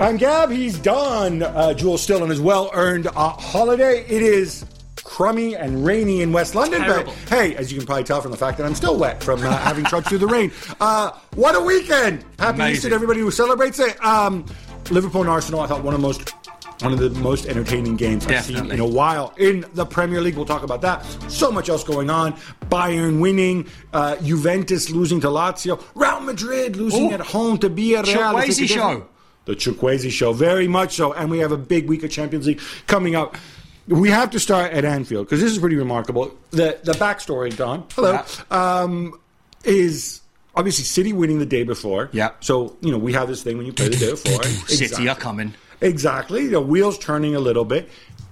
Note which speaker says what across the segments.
Speaker 1: I'm Gab. He's Don. Uh, Juls still on his well-earned uh, holiday. It is crummy and rainy in West London.
Speaker 2: Terrible.
Speaker 1: But hey, as you can probably tell from the fact that I'm still wet from uh, having trudged through the rain. Uh, what a weekend! Happy
Speaker 2: Amazing.
Speaker 1: Easter to everybody who celebrates it. Um, Liverpool and Arsenal. I thought one of the most one of the most entertaining games I've seen in a while in the Premier League. We'll talk about that. So much else going on. Bayern winning, uh, Juventus losing to Lazio, Real Madrid losing
Speaker 2: Ooh.
Speaker 1: at home to Villarreal. to take a
Speaker 2: Chukwueze
Speaker 1: different-
Speaker 2: show.
Speaker 1: The Chukwueze show, very much so. And we have a big week of Champions League coming up. We have to start at Anfield because this is pretty remarkable. The the backstory, Don, hello, um, is obviously City winning the day before.
Speaker 2: Yeah.
Speaker 1: So you know we have this thing when you play the day before.
Speaker 2: City
Speaker 1: Exactly.
Speaker 2: are coming.
Speaker 1: Exactly. The wheels turning a little bit,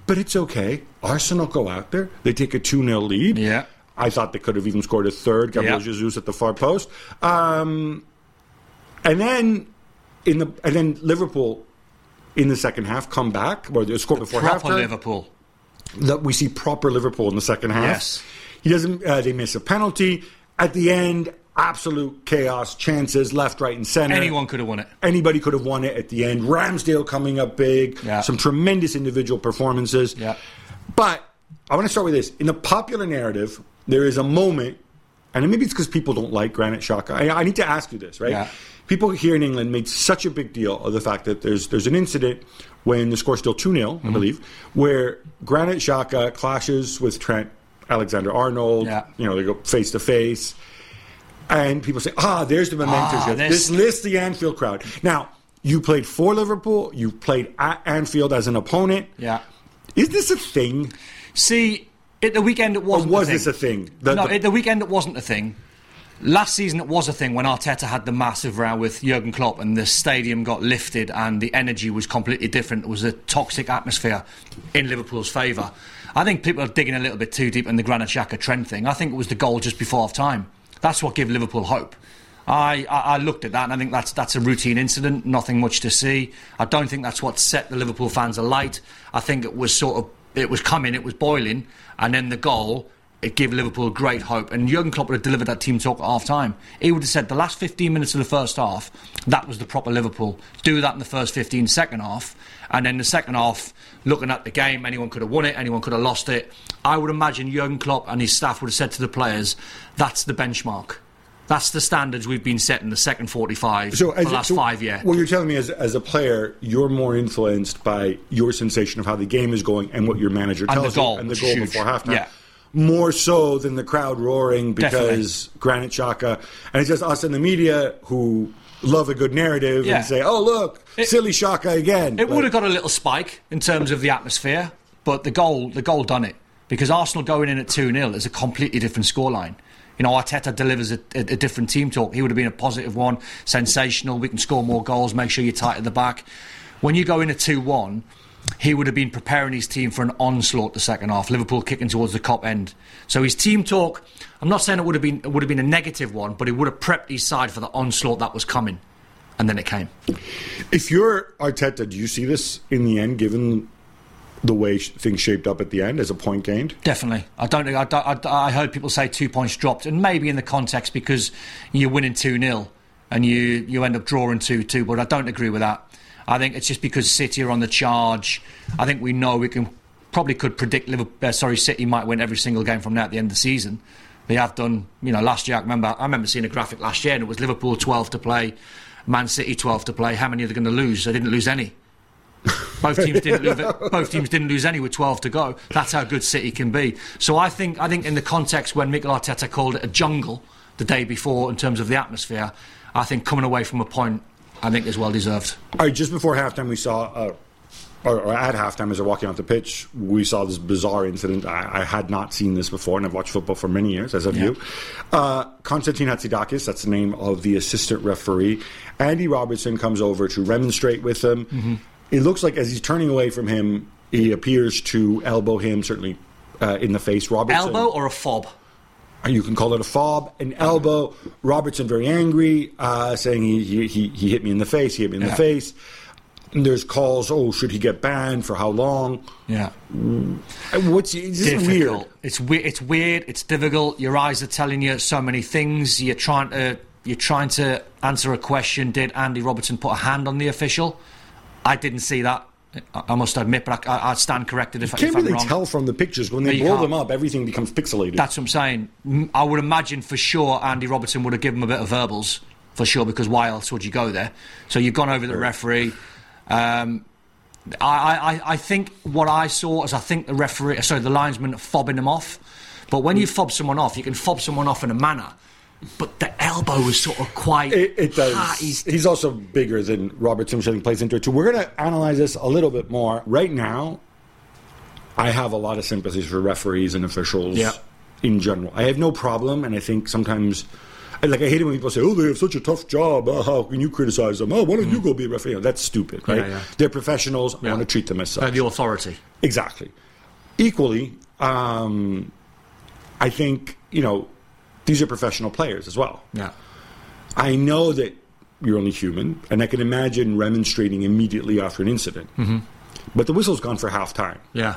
Speaker 1: but it's okay. Arsenal go out there. They take a 2 0 lead.
Speaker 2: Yeah.
Speaker 1: I thought they could have even scored a third. Gabriel
Speaker 2: Yeah.
Speaker 1: Jesus at the far post. Um, and then in the and then Liverpool in the second half come back or they score before
Speaker 2: Proper. Liverpool.
Speaker 1: That we see proper Liverpool in the second half.
Speaker 2: Yes.
Speaker 1: He doesn't. Uh, they miss a penalty at the end. Absolute chaos, chances left, right, and center.
Speaker 2: Anyone could have won it.
Speaker 1: Anybody could have won it at the end. Ramsdale coming up big.
Speaker 2: Yeah.
Speaker 1: Some tremendous individual performances.
Speaker 2: Yeah.
Speaker 1: But I want to start with this. In the popular narrative, there is a moment, and maybe it's because people don't like Granit Xhaka. I, I need to ask you this, right?
Speaker 2: Yeah.
Speaker 1: People here in England made such a big deal of the fact that there's there's an incident when the score's still 2 0,
Speaker 2: Mm-hmm.
Speaker 1: I believe, where Granit Xhaka clashes with Trent Alexander Arnold.
Speaker 2: Yeah.
Speaker 1: You know, they go face to face. And people say, ah, there's the memento
Speaker 2: Ah,
Speaker 1: This lists the Anfield crowd. Now, you played for Liverpool. You played at Anfield as an opponent.
Speaker 2: Yeah.
Speaker 1: Is this a thing?
Speaker 2: See, at the weekend it wasn't.
Speaker 1: was
Speaker 2: a thing.
Speaker 1: this a thing? The-
Speaker 2: no,
Speaker 1: the-
Speaker 2: at the weekend it wasn't a thing. Last season it was a thing when Arteta had the massive row with Jurgen Klopp and the stadium got lifted and the energy was completely different. It was a toxic atmosphere in Liverpool's favour. I think people are digging a little bit too deep in the Granit Xhaka trend thing. I think it was the goal just before half time. That's what gave Liverpool hope. I, I, I looked at that and I think that's that's a routine incident, nothing much to see. I don't think that's what set the Liverpool fans alight. I think it was sort of it was coming, it was boiling, and then the goal it gave Liverpool great hope. And Jurgen Klopp would have delivered that team talk at half time. He would have said the last 15 minutes of the first half, that was the proper Liverpool. Do that in the first 15, second half. And then the second half, looking at the game, anyone could have won it, anyone could have lost it. I would imagine Jurgen Klopp and his staff would have said to the players, that's the benchmark. That's the standards we've been setting the second 45 for the last
Speaker 1: so
Speaker 2: five years.
Speaker 1: What you're telling me is, as a player, you're more influenced by your sensation of how the game is going and what your manager
Speaker 2: And
Speaker 1: tells
Speaker 2: the goal
Speaker 1: you, and the goal
Speaker 2: huge.
Speaker 1: before halftime.
Speaker 2: Yeah.
Speaker 1: More so than the crowd roaring because Granit Xhaka, and it's just us in the media who love a good narrative
Speaker 2: Yeah.
Speaker 1: and say, "Oh, look,
Speaker 2: It-
Speaker 1: silly Xhaka again."
Speaker 2: It would have got a little spike in terms of the atmosphere, but the goal, the goal done it because Arsenal going in at two 0 is a completely different scoreline. You know, Arteta delivers a, a, a different team talk. He would have been a positive one, sensational. We can score more goals. Make sure you're tight at the back. When you go in at two one, he would have been preparing his team for an onslaught the second half. Liverpool kicking towards the Kop end. So his team talk. I'm not saying it would have been it would have been a negative one, but he would have prepped his side for the onslaught that was coming, and then it came.
Speaker 1: If you're Arteta, do you see this in the end, given the way things shaped up at the end as a point gained?
Speaker 2: Definitely. I don't. I, I, I heard people say two points dropped, and maybe in the context because you're winning two 0 and you you end up drawing two two. But I don't agree with that. I think it's just because City are on the charge. I think we know we can probably could predict Liverpool. Uh, sorry, City might win every single game from now at the end of the season. They have done. You know, last year I remember. I remember seeing a graphic last year, and it was Liverpool 12 to play, Man City 12 to play. How many are they going to lose? They didn't lose any. Both teams didn't lose. Both teams didn't lose any with 12 to go. That's how good City can be. So I think I think in the context when Mikel Arteta called it a jungle the day before in terms of the atmosphere, I think coming away from a point, I think is well deserved.
Speaker 1: All right, just before halftime, we saw, uh, or, or at halftime, as they're walking off the pitch, we saw this bizarre incident. I, I had not seen this before, and I've watched football for many years, as have
Speaker 2: Yeah.
Speaker 1: you. Uh, Konstantin Hatzidakis, that's the name of the assistant referee. Andy Robertson comes over to remonstrate with him.
Speaker 2: Mm-hmm.
Speaker 1: It looks like as he's turning away from him, he appears to elbow him, certainly uh, in the face. Robertson,
Speaker 2: Elbow or a fob?
Speaker 1: You can call it a fob, an elbow. Robertson very angry, uh, saying he, he, he, he hit me in the face, he hit me in
Speaker 2: Yeah.
Speaker 1: the face. And there's calls, oh, should he get banned? For how long?
Speaker 2: Yeah.
Speaker 1: What's it's weird.
Speaker 2: It's we- it's weird. It's difficult. Your eyes are telling you so many things. You're trying to you're trying to answer a question. Did Andy Robertson put a hand on the official? I didn't see that. I must admit, but I, I, stand corrected if,
Speaker 1: You can't
Speaker 2: if I'm
Speaker 1: really
Speaker 2: wrong.
Speaker 1: tell from the pictures when they blow
Speaker 2: can't.
Speaker 1: them up. Everything becomes pixelated.
Speaker 2: That's what I'm saying. I would imagine for sure Andy Robertson would have given him a bit of verbals for sure because why else would you go there? So you've gone over the referee. Um, I, I, I think what I saw is I think the referee, sorry, the linesman fobbing him off. But when you fob someone off, you can fob someone off in a manner. But the elbow was sort of quite.
Speaker 1: It, it does.
Speaker 2: He's-
Speaker 1: He's also bigger than Robertson, which I think plays into it too. We're going to analyze this a little bit more. Right now, I have a lot of sympathies for referees and officials
Speaker 2: Yeah.
Speaker 1: in general. I have no problem, and I think sometimes, like, I hate it when people say, oh, they have such a tough job. Uh, how can you criticize them? Oh, why don't you go be a referee? That's stupid, right?
Speaker 2: Mm. yeah.
Speaker 1: They're professionals. I want to treat them as such.
Speaker 2: uh, the authority.
Speaker 1: Exactly. Equally, um, I think, you know, these are professional players as well.
Speaker 2: Yeah.
Speaker 1: I know that you're only human, and I can imagine remonstrating immediately after an incident.
Speaker 2: Mm-hmm.
Speaker 1: But the whistle's gone for half time.
Speaker 2: Yeah.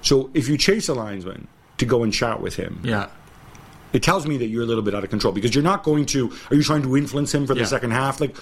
Speaker 1: So if you chase a linesman to go and chat with him,
Speaker 2: Yeah.
Speaker 1: it tells me that you're a little bit out of control because you're not going to. Are you trying to influence him for the second half? Like,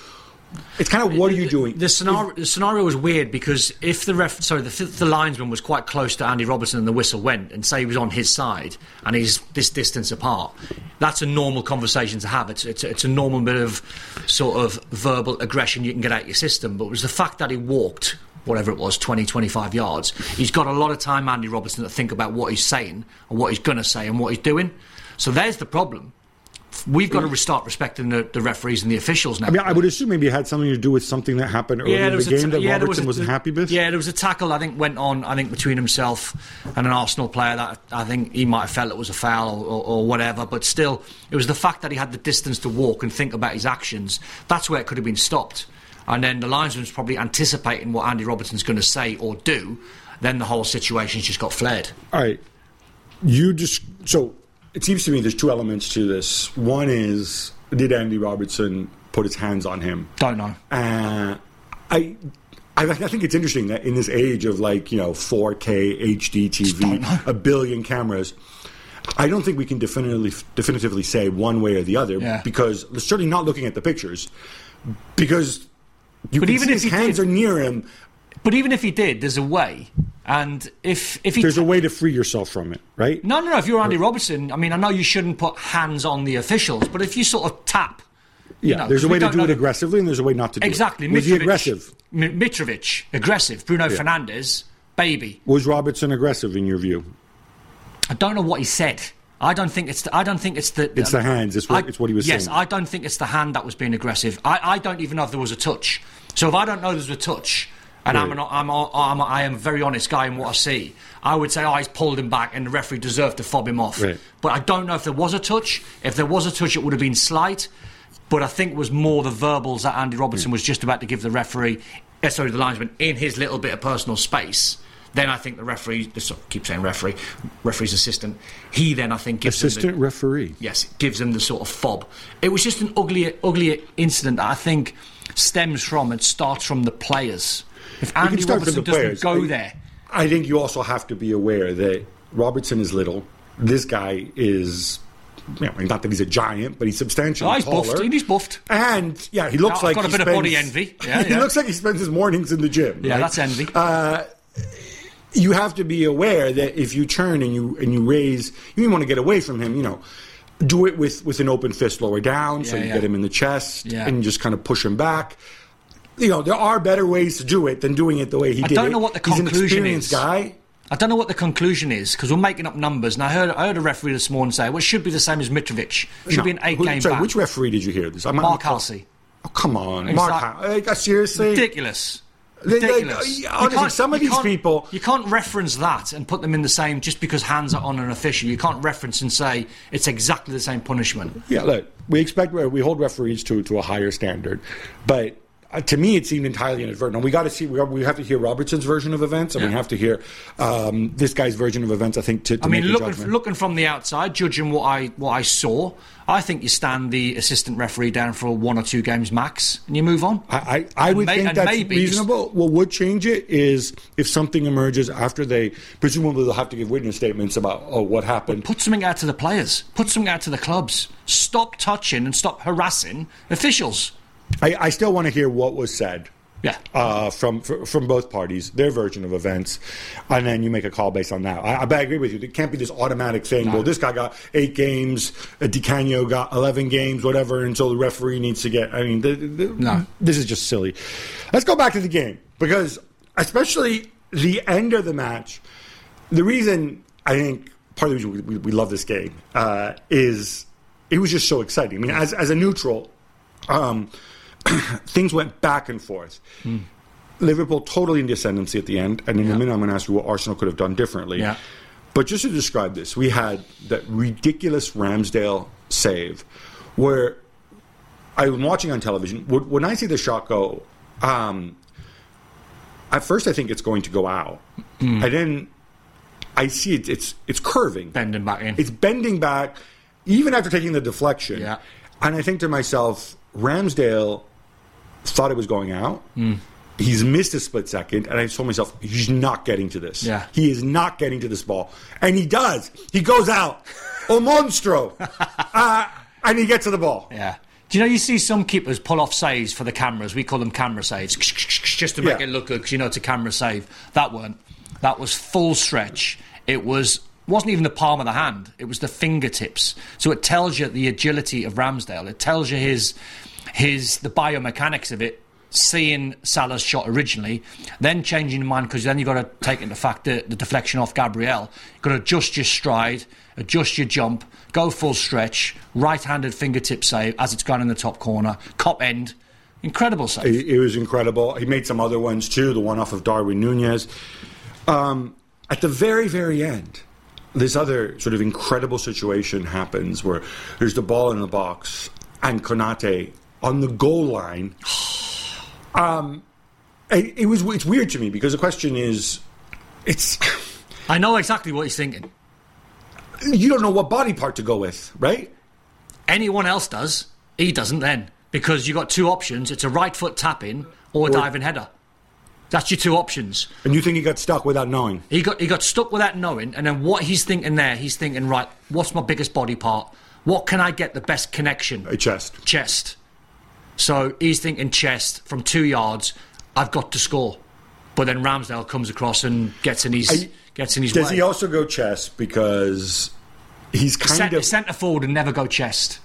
Speaker 1: it's kind of what are you doing?
Speaker 2: The scenario, the scenario was weird because if the ref, sorry, the, the linesman was quite close to Andy Robertson and the whistle went, and say he was on his side and he's this distance apart, that's a normal conversation to have. It's it's, it's a normal bit of sort of verbal aggression you can get out your system. But it was the fact that he walked. Whatever it was, 20, 25 yards. He's got a lot of time, Andy Robertson, to think about what he's saying and what he's going to say and what he's doing. So there's the problem. We've got to start respecting the, the referees and the officials now.
Speaker 1: I mean, I would assume maybe it had something to do with something that happened earlier in the game
Speaker 2: ta-
Speaker 1: that
Speaker 2: yeah, there was
Speaker 1: Robertson
Speaker 2: a-
Speaker 1: wasn't happy with.
Speaker 2: Yeah, there was a tackle I think went on. I think between himself and an Arsenal player that I think he might have felt it was a foul or, or, or whatever. But still, it was the fact that he had the distance to walk and think about his actions. That's where it could have been stopped. And then the linesman's probably anticipating what Andy Robertson's going to say or do. Then the whole situation's just got flared.
Speaker 1: All right. You just so it seems to me there's two elements to this. One is did Andy Robertson put his hands on him?
Speaker 2: Don't know.
Speaker 1: Uh, I. I, I think it's interesting that in this age of like you know 4K HD TV, a billion cameras, I don't think we can definitively definitively say one way or the other
Speaker 2: Yeah.
Speaker 1: because certainly not looking at the pictures, because you
Speaker 2: But
Speaker 1: can
Speaker 2: even
Speaker 1: see
Speaker 2: if
Speaker 1: his hands
Speaker 2: did-
Speaker 1: are near him.
Speaker 2: But even if he did, there's a way. And if if he
Speaker 1: There's a way to free yourself from it, right?
Speaker 2: No, no, no. If you're Andy uh, Robertson, I mean, I know you shouldn't put hands on the officials, but if you sort of tap. you
Speaker 1: Yeah,
Speaker 2: know,
Speaker 1: there's a way to
Speaker 2: know
Speaker 1: it aggressively, and there's a way not to do
Speaker 2: Exactly.
Speaker 1: it. Was
Speaker 2: Mitrovic-
Speaker 1: aggressive?
Speaker 2: M- Mitrovic, aggressive. Bruno Fernandes, baby.
Speaker 1: Was Robertson aggressive in your view?
Speaker 2: I don't know what he said. I don't think it's. The, I don't think it's the.
Speaker 1: It's the hands. It's what-
Speaker 2: I-
Speaker 1: it's what he was
Speaker 2: yes,
Speaker 1: saying.
Speaker 2: I don't think it's the hand that was being aggressive. I, I don't even know if there was a touch. So if I don't know there's a touch, and I'm, an, I'm, a- I'm, a- I am a very honest guy in what I see, I would say, oh, he's pulled him back, and the referee deserved to fob him off.
Speaker 1: Right.
Speaker 2: But I don't know if there was a touch. If there was a touch, it would have been slight. But I think it was more the verbals that Andy Robertson was just about to give the referee, eh, sorry, the linesman, in his little bit of personal space. Then I think the referee, sorry, keep saying referee, referee's assistant. He then I think gives them the-
Speaker 1: Assistant referee.
Speaker 2: yes, gives them the sort of fob. It was just an ugly, ugly incident that I think stems from and starts from the players. If Andy Robertson doesn't
Speaker 1: players.
Speaker 2: go
Speaker 1: I-
Speaker 2: there,
Speaker 1: I think you also have to be aware that Robertson is little. This guy is, you know, not that he's a giant, but he's substantially
Speaker 2: oh, he's
Speaker 1: taller.
Speaker 2: buffed. He's buffed.
Speaker 1: And yeah, he looks
Speaker 2: I've
Speaker 1: like
Speaker 2: got a bit of body envy. Yeah,
Speaker 1: he
Speaker 2: yeah.
Speaker 1: looks like he spends his mornings in the gym.
Speaker 2: Yeah,
Speaker 1: right?
Speaker 2: that's envy.
Speaker 1: Uh, you have to be aware that if you turn and you and you raise, you even want to get away from him. You know, do it with with an open fist lower down, so
Speaker 2: Yeah,
Speaker 1: you
Speaker 2: yeah.
Speaker 1: get him in the chest and just kind of push him back. You know, there are better ways to do it than doing it the way he
Speaker 2: I
Speaker 1: did
Speaker 2: don't
Speaker 1: it.
Speaker 2: know what the
Speaker 1: He's an
Speaker 2: conclusion
Speaker 1: experienced
Speaker 2: is.
Speaker 1: guy.
Speaker 2: I don't know what the conclusion is because we're making up numbers. And I heard, I heard a referee this morning say, "Well, it should be the same as Mitrovic. It should
Speaker 1: No.
Speaker 2: be an
Speaker 1: Who-
Speaker 2: eight-game
Speaker 1: sorry,
Speaker 2: ban."
Speaker 1: which referee did you hear this? I'm,
Speaker 2: Mark Halsey.
Speaker 1: Oh, come on,
Speaker 2: It's
Speaker 1: Mark.
Speaker 2: like-
Speaker 1: Hal- uh, seriously,
Speaker 2: Ridiculous.
Speaker 1: They- they-
Speaker 2: Ridiculous.
Speaker 1: uh, honestly, some of these people-
Speaker 2: You can't reference that and put them in the same just because hands are on an official. You can't reference and say it's exactly the same punishment.
Speaker 1: Yeah, look, we expect we hold referees to to a higher standard, but uh, to me, it seemed entirely inadvertent. And we got to see. We, we have to hear Robertson's version of events, and we have to hear um, this guy's version of events. I think to, to
Speaker 2: I mean, looking, looking from the outside, judging what I what I saw, I think you stand the assistant referee down for one or two games max, and you move on.
Speaker 1: I, I, I would
Speaker 2: may-
Speaker 1: think that's
Speaker 2: maybe-
Speaker 1: reasonable. What would change it is if something emerges after they, presumably they'll have to give witness statements about oh what happened.
Speaker 2: Put something out to the players. Put something out to the clubs. Stop touching and stop harassing officials.
Speaker 1: I, I still want to hear what was said.
Speaker 2: Yeah.
Speaker 1: uh, from fr- from both parties, their version of events, and then you make a call based on that. I, I, agree with you. It can't be this automatic thing. Well, this guy got eight games, uh, Di Canio got eleven games, whatever, and so the referee needs to get. I mean, the, the,
Speaker 2: No.
Speaker 1: this is just silly. Let's go back to the game because, especially the end of the match, the reason I think part of the reason we, we, we love this game uh, is it was just so exciting. I mean, as as a neutral, um, things went back and forth. Liverpool totally in the ascendancy at the end, and in a minute I'm going to ask you what Arsenal could have done differently.
Speaker 2: Yeah.
Speaker 1: But just to describe this, we had that ridiculous Ramsdale save where I'm watching on television. When I see the shot go, um, at first I think it's going to go out, and then I see it, it's it's curving,
Speaker 2: Bending back in.
Speaker 1: it's bending back, even after taking the deflection.
Speaker 2: Yeah.
Speaker 1: And I think to myself, Ramsdale thought it was going out.
Speaker 2: Hmm.
Speaker 1: He's missed a split second, and I told myself, he's not getting to this.
Speaker 2: Yeah.
Speaker 1: He is not getting to this ball. And he does. He goes out. O monstro. uh, and he gets to the ball.
Speaker 2: Yeah. Do you know you see some keepers pull off saves for the cameras? We call them camera saves, just to make
Speaker 1: Yeah.
Speaker 2: it look good because you know it's a camera save. That weren't. That was full stretch. It was wasn't even the palm of the hand. It was the fingertips. So it tells you the agility of Ramsdale. It tells you his his the biomechanics of it. Seeing Salah's shot originally, then changing your mind because then you've got to take into fact the, the deflection off Gabriel. You've got to adjust your stride, adjust your jump, go full stretch, right-handed fingertip save as it's gone in the top corner, Kop end, incredible save.
Speaker 1: It, it was incredible. He made some other ones too. The one off of Darwin Nunez. Um, at the very, very end, this other sort of incredible situation happens where there's the ball in the box and Konate on the goal line. Um, it, it was it's weird to me because the question is, it's
Speaker 2: I know exactly what he's thinking.
Speaker 1: you don't know what body part to go with, right?
Speaker 2: Anyone else does, he doesn't then because you got two options: it's a right foot tap in or a diving header. That's your two options.
Speaker 1: And you think he got stuck without knowing?
Speaker 2: He got he got stuck without knowing, and then what he's thinking there, he's thinking, right, what's my biggest body part? What can I get the best connection?
Speaker 1: A chest.
Speaker 2: Chest. So he's thinking chest from two yards. I've got to score. But then Ramsdale comes across and gets in his
Speaker 1: I-
Speaker 2: gets in his
Speaker 1: Does
Speaker 2: way.
Speaker 1: he also go chest because he's kind
Speaker 2: Centre,
Speaker 1: of
Speaker 2: centre forward and never go chest.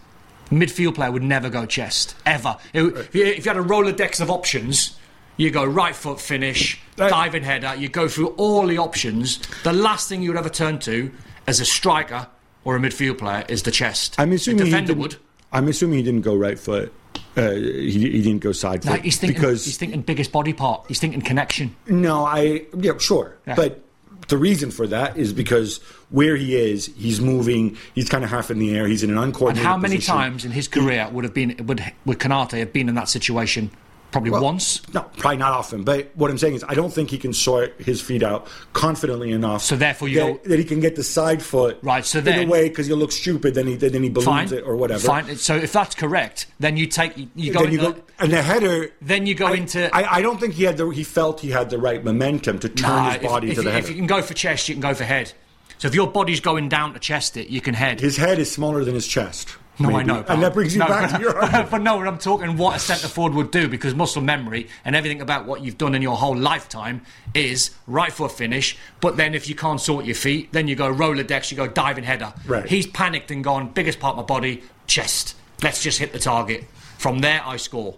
Speaker 2: Midfield player would never go chest ever. It would- if, you, if you had a Rolodex of options, you go right foot finish,
Speaker 1: Right.
Speaker 2: diving header. You go through all the options. The last thing you would ever turn to as a striker or a midfield player is the chest.
Speaker 1: I'm assuming
Speaker 2: a
Speaker 1: he
Speaker 2: defender would.
Speaker 1: I'm assuming he didn't go right foot. Uh, he, he didn't go side
Speaker 2: No, he's thinking.
Speaker 1: because
Speaker 2: he's thinking biggest body part. He's thinking connection.
Speaker 1: no, I yeah sure,
Speaker 2: Yeah.
Speaker 1: but the reason for that is because where he is, he's moving. He's kind of half in the air. He's in an uncoordinated.
Speaker 2: And how many
Speaker 1: position.
Speaker 2: times in his career would have been would would Konate have been in that situation? Probably
Speaker 1: Well,
Speaker 2: once.
Speaker 1: No, probably not often. But what I'm saying is, I don't think he can sort his feet out confidently enough.
Speaker 2: So therefore you
Speaker 1: that, that he can get the side foot
Speaker 2: Right, so
Speaker 1: in
Speaker 2: then-
Speaker 1: a way because he'll look stupid. Then he then he balloons
Speaker 2: Fine.
Speaker 1: it or whatever.
Speaker 2: Fine. So if that's correct, then you take you, you go
Speaker 1: then you
Speaker 2: into
Speaker 1: go and the header.
Speaker 2: Then you go
Speaker 1: I,
Speaker 2: into-
Speaker 1: I, I don't think he had the. He felt he had the right momentum to turn
Speaker 2: Nah,
Speaker 1: his body
Speaker 2: if,
Speaker 1: to
Speaker 2: if,
Speaker 1: the
Speaker 2: if
Speaker 1: header.
Speaker 2: you can go for chest, you can go for head. So if your body's going down to chest it, you can head.
Speaker 1: His head is smaller than his chest.
Speaker 2: No, I
Speaker 1: maybe.
Speaker 2: know.
Speaker 1: and that brings you
Speaker 2: no,
Speaker 1: back
Speaker 2: but,
Speaker 1: to your. argument.
Speaker 2: but no, I'm talking what a centre forward would do because muscle memory and everything about what you've done in your whole lifetime is right foot finish. But then if you can't sort your feet, then you go roller Rolodex, you go diving header.
Speaker 1: Right.
Speaker 2: He's panicked and gone, biggest part of my body, chest. Let's just hit the target. From there, I score.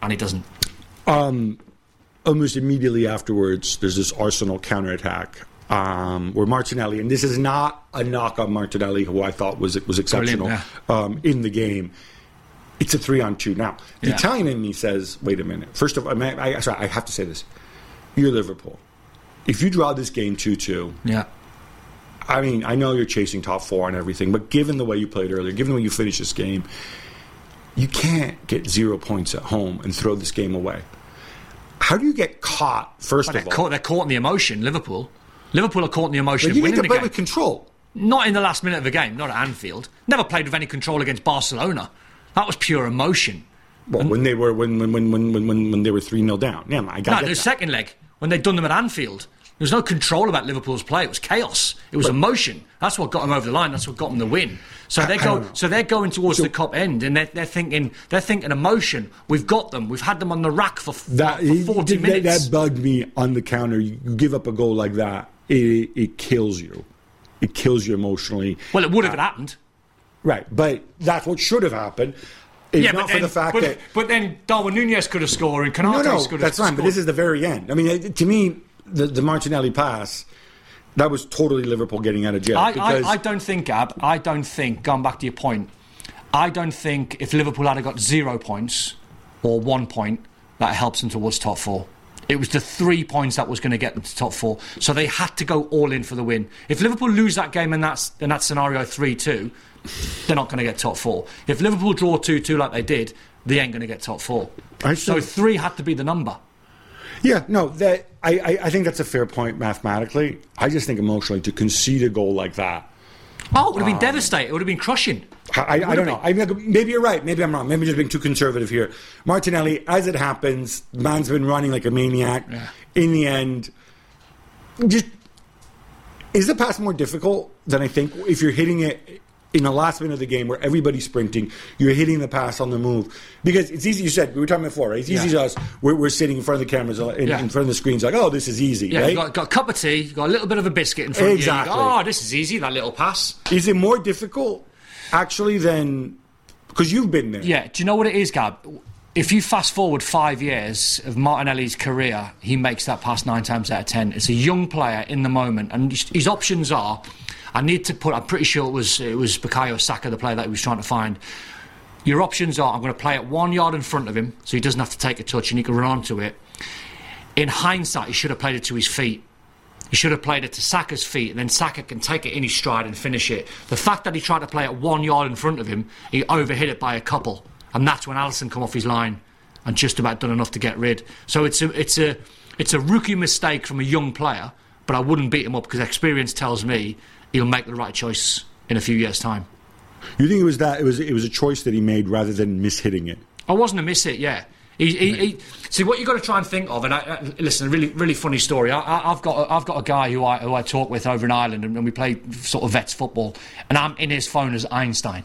Speaker 2: And he doesn't.
Speaker 1: Um, almost immediately afterwards, there's this Arsenal counterattack um, where Martinelli, and this is not a knock on Martinelli, who I thought was was exceptional
Speaker 2: Brilliant,
Speaker 1: um, in the game. It's a three on two. Now, the
Speaker 2: Yeah.
Speaker 1: Italian in me says, wait a minute. First of all, I, I, sorry, I have to say this. You're Liverpool. If you draw this game 2 2,
Speaker 2: Yeah.
Speaker 1: I mean, I know you're chasing top four and everything, but given the way you played earlier, given the way you finished this game, you can't get zero points at home and throw this game away. How do you get caught, first of all?
Speaker 2: caught, they're caught in the emotion, Liverpool. Liverpool are caught in the emotion
Speaker 1: But
Speaker 2: of
Speaker 1: you
Speaker 2: winning the game.
Speaker 1: with control.
Speaker 2: Not in the last minute of the game, not at Anfield. Never played with any control against Barcelona. That was pure emotion.
Speaker 1: Well, when they were when when when when when, when they were three 0 down. Yeah, I got
Speaker 2: No,
Speaker 1: get
Speaker 2: the
Speaker 1: that.
Speaker 2: second leg, when they'd done them at Anfield, There was no control about Liverpool's play. It was chaos. It was emotion. That's what got them over the line. That's what got them the win. So they go. So they're going towards the Kop end, and they're, they're thinking. They're thinking emotion. We've got them. We've had them on the rack for,
Speaker 1: That,
Speaker 2: for forty
Speaker 1: that,
Speaker 2: minutes.
Speaker 1: that bugged me on the counter. You give up a goal like that, it, it kills you. It kills you emotionally.
Speaker 2: well, it would have uh, happened.
Speaker 1: Right, but that's what should have happened. If not for
Speaker 2: then,
Speaker 1: the fact
Speaker 2: but,
Speaker 1: that
Speaker 2: but then Darwin Nunez could have scored and
Speaker 1: no, no,
Speaker 2: could have
Speaker 1: that's fine.
Speaker 2: scored.
Speaker 1: But this is the very end. I mean, to me, the, the Martinelli pass that was totally Liverpool getting out of jail.
Speaker 2: I, I, I don't think, Gab, I don't think, going back to your point, I don't think if Liverpool had got zero points or one point, that helps them towards top four. It was the three points that was going to get them to top four. So they had to go all in for the win. If Liverpool lose that game in that, in that scenario 3 2, they're not going to get top four. If Liverpool draw 2 2 like they did, they ain't going to get top four.
Speaker 1: I
Speaker 2: So three had to be the number.
Speaker 1: Yeah, no, that I, I, I think that's a fair point mathematically. I just think emotionally to concede a goal like that.
Speaker 2: Oh, it would have been um, devastating. It would have been crushing.
Speaker 1: I, I, I don't know. I mean, maybe you're right. Maybe I'm wrong. Maybe I'm just being too conservative here. Martinelli, as it happens, man's been running like a maniac.
Speaker 2: Yeah.
Speaker 1: In the end, just is the pass more difficult than I think if you're hitting it in the last minute of the game where everybody's sprinting, you're hitting the pass on the move. Because it's easy, you said, we were talking before, right? It's easy
Speaker 2: Yeah.
Speaker 1: to us, we're, we're sitting in front of the cameras, uh, in,
Speaker 2: Yeah.
Speaker 1: in front of the screens, like, oh, this is easy,
Speaker 2: Yeah,
Speaker 1: right?
Speaker 2: you've got, got a cup of tea, you've got a little bit of a biscuit in front
Speaker 1: Exactly.
Speaker 2: of you. go, oh, this is easy, that little pass.
Speaker 1: Is it more difficult, actually, than. Because you've been there.
Speaker 2: Yeah, do you know what it is, Gab? If you fast forward five years of Martinelli's career, he makes that pass nine times out of ten. It's a young player in the moment, and his options are. I need to put. I'm pretty sure it was it was Bukayo Saka, the player that he was trying to find. Your options are: I'm going to play it one yard in front of him, so he doesn't have to take a touch, and he can run onto it. In hindsight, he should have played it to his feet. He should have played it to Saka's feet, and then Saka can take it in his stride and finish it. The fact that he tried to play it one yard in front of him, he overhit it by a couple, and that's when Alisson come off his line and just about done enough to get rid. So it's a it's a it's a rookie mistake from a young player, but I wouldn't beat him up because experience tells me he'll make the right choice in a few years' time.
Speaker 1: You think it was that? It was, it was a choice that he made rather than mishitting it.
Speaker 2: I wasn't a miss it, yeah. He, he, he, see what you've got to try and think of, and I, I, listen, a really, really funny story. I, I've got, a, I've got a guy who I, who I talk with over in Ireland, and, and we play sort of vets football, and I'm in his phone as Einstein.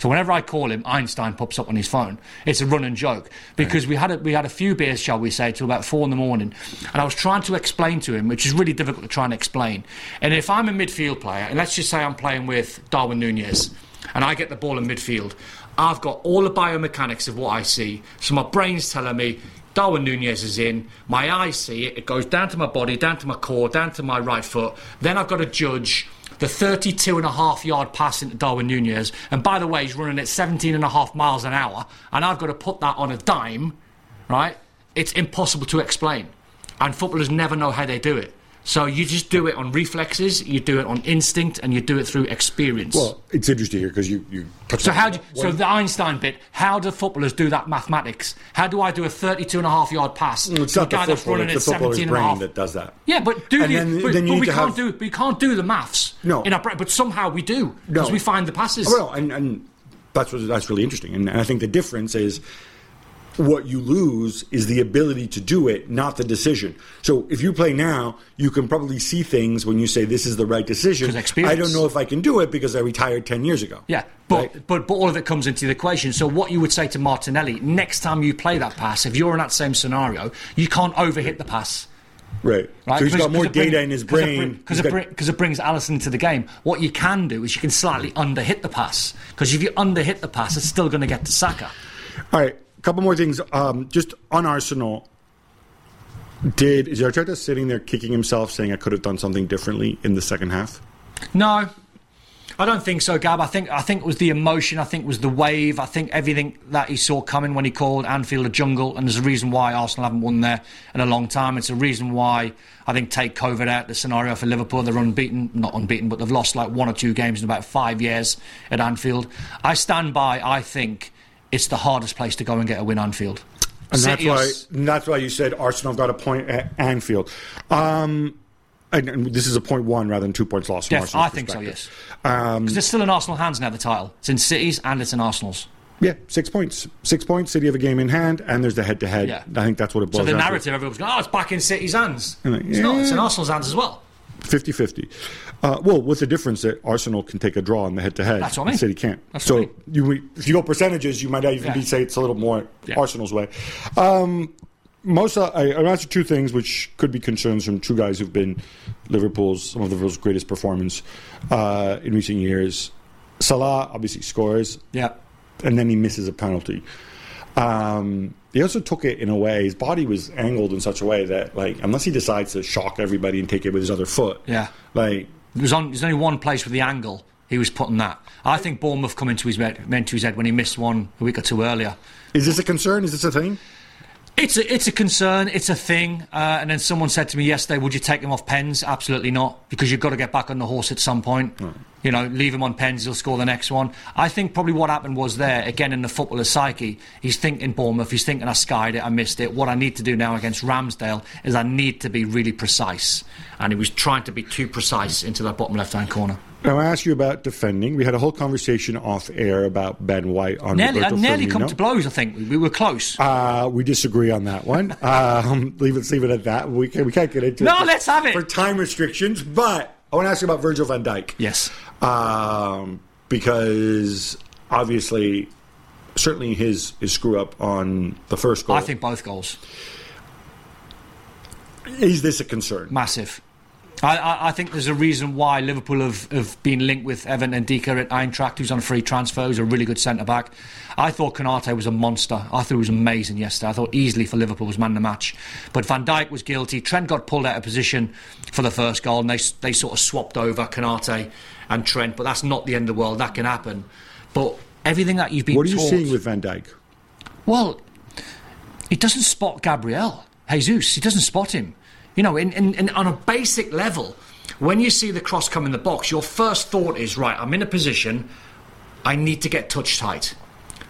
Speaker 2: So whenever I call him, Einstein pops up on his phone. It's a running joke because we had a, we had a few beers, shall we say, till about four in the morning, and I was trying to explain to him, which is really difficult to try and explain. And if I'm a midfield player, and let's just say I'm playing with Darwin Nunez, and I get the ball in midfield, I've got all the biomechanics of what I see. So my brain's telling me Darwin Nunez is in. My eyes see it. It goes down to my body, down to my core, down to my right foot. Then I've got to judge the 32 and a half yard pass into Darwin Nunez. And by the way, he's running at 17 and a half miles an hour. And I've got to put that on a dime, right? It's impossible to explain. And footballers never know how they do it. So you just do it on reflexes, you do it on instinct, and you do it through experience.
Speaker 1: Well, it's interesting here because you, you
Speaker 2: So how do so the Einstein bit? How do footballers do that mathematics? How do I do a 32 and a half yard pass mm,
Speaker 1: it's
Speaker 2: to
Speaker 1: not the
Speaker 2: guy that's
Speaker 1: footballer,
Speaker 2: running
Speaker 1: it's
Speaker 2: at
Speaker 1: the footballer's
Speaker 2: 17 and a
Speaker 1: brain
Speaker 2: half?
Speaker 1: that does that.
Speaker 2: Yeah, but do
Speaker 1: And
Speaker 2: the,
Speaker 1: then-
Speaker 2: but,
Speaker 1: then
Speaker 2: but we can't
Speaker 1: have-
Speaker 2: do we can't do the maths.
Speaker 1: No.
Speaker 2: in our brain, but somehow we do because
Speaker 1: No.
Speaker 2: we find the passes.
Speaker 1: Well, and, and that's what, that's really interesting, and, and I think the difference is what you lose is the ability to do it, not the decision. So if you play now, you can probably see things when you say this is the right decision. I don't know if I can do it because I retired ten years ago.
Speaker 2: Yeah, but,
Speaker 1: Right?
Speaker 2: but but all of it comes into the equation. So what you would say to Martinelli next time you play that pass, if you're in that same scenario, you can't overhit the pass.
Speaker 1: right.
Speaker 2: Right?
Speaker 1: So he's
Speaker 2: Because-
Speaker 1: got more
Speaker 2: because it bring-
Speaker 1: data in his brain.
Speaker 2: Because it,
Speaker 1: got-
Speaker 2: bring- it brings Alisson into the game. What you can do is you can slightly underhit the pass. Because if you underhit the pass, it's still going to get to Saka.
Speaker 1: All right, a couple more things. Um, just on Arsenal, did is Arteta sitting there kicking himself, saying I could have done something differently in the second half?
Speaker 2: No, I don't think so, Gab. I think I think it was the emotion. I think it was the wave. I think everything that he saw coming when he called Anfield a jungle, and there's a reason why Arsenal haven't won there in a long time. It's a reason why I think take COVID out the scenario for Liverpool. They're unbeaten, not unbeaten, but they've lost like one or two games in about five years at Anfield. I stand by. I think it's the hardest place to go and get a win Anfield.
Speaker 1: And that's
Speaker 2: City
Speaker 1: why and that's why you said Arsenal got a point at Anfield. Um, and, this is a point one rather than two points lost. Arsenal's
Speaker 2: I think so. Yes, because it's still in Arsenal hands now. The title. It's in City's and it's in Arsenal's.
Speaker 1: Yeah, six points. Six points. City have a game in hand, and there's the head-to-head.
Speaker 2: Yeah.
Speaker 1: I think that's what it
Speaker 2: So the narrative, everyone's going, oh, it's back in City's hands.
Speaker 1: like,
Speaker 2: It's not. It's in. Arsenal's hands as well.
Speaker 1: to. 50-50. Uh, well, what's the difference that Arsenal can take a draw on the head-to-head.
Speaker 2: That's what I mean.
Speaker 1: City can't.
Speaker 2: That's
Speaker 1: so
Speaker 2: I mean.
Speaker 1: you, if you go percentages, you might even
Speaker 2: Yeah.
Speaker 1: be say it's a little more
Speaker 2: Yeah.
Speaker 1: Arsenal's way. Um, most uh, I, I answered two things which could be concerns from two guys who've been Liverpool's some of Liverpool's greatest performance uh, in recent years. Salah obviously scores,
Speaker 2: Yeah.
Speaker 1: and then he misses a penalty. Um, he also took it in a way his body was angled in such a way that like unless he decides to shock everybody and take it with his other foot,
Speaker 2: Yeah.
Speaker 1: like
Speaker 2: On. There's only one place with the angle he was putting that. I think Bournemouth come into his head, meant to his head when he missed one a week or two earlier.
Speaker 1: is this a concern? Is this a thing?
Speaker 2: It's a, it's a concern. It's a thing. Uh, and then someone said to me yesterday, "Would you take him off pens?" Absolutely not, because you've got to get back on the horse at some point. You know, leave him on pens. He'll score the next one. I think probably what happened was there again in the footballer's psyche. He's thinking Bournemouth. He's thinking I skied it. I missed it. What I need to do now against Ramsdale is I need to be really precise. And he was trying to be too precise into that bottom left-hand corner.
Speaker 1: Now, I asked you about defending. We had a whole conversation off air about Ben White on
Speaker 2: Nearly, I nearly
Speaker 1: Firmino.
Speaker 2: come to blows. I think we, we were close.
Speaker 1: Uh, we disagree on that one. um, leave it, leave it at that. We, can, we can't get into
Speaker 2: No,
Speaker 1: it No,
Speaker 2: let's have it.
Speaker 1: for time restrictions. But I want to ask you about Virgil Van Dijk.
Speaker 2: yes.
Speaker 1: um, because obviously, certainly his his screw up on the first goal.
Speaker 2: I think both goals.
Speaker 1: is this a concern?
Speaker 2: Massive. I, I, I think there's a reason why Liverpool have, have been linked with Evan Ndicka at Eintracht, who's on a free transfer, who's a really good centre back. I thought Konate was a monster. I thought he was amazing yesterday. I thought easily for Liverpool was man of the match. But Van Dijk was guilty. Trent got pulled out of position for the first goal, and they, they sort of swapped over Konate and Trent. But that's not the end of the world. That can happen. But everything that you've been
Speaker 1: What are you
Speaker 2: taught,
Speaker 1: seeing with Van Dijk?
Speaker 2: well, he doesn't spot Gabriel Jesus. He doesn't spot him. You know, in, in, in, on a basic level, when you see the cross come in the box, your first thought is, right, I'm in a position, I need to get touch tight.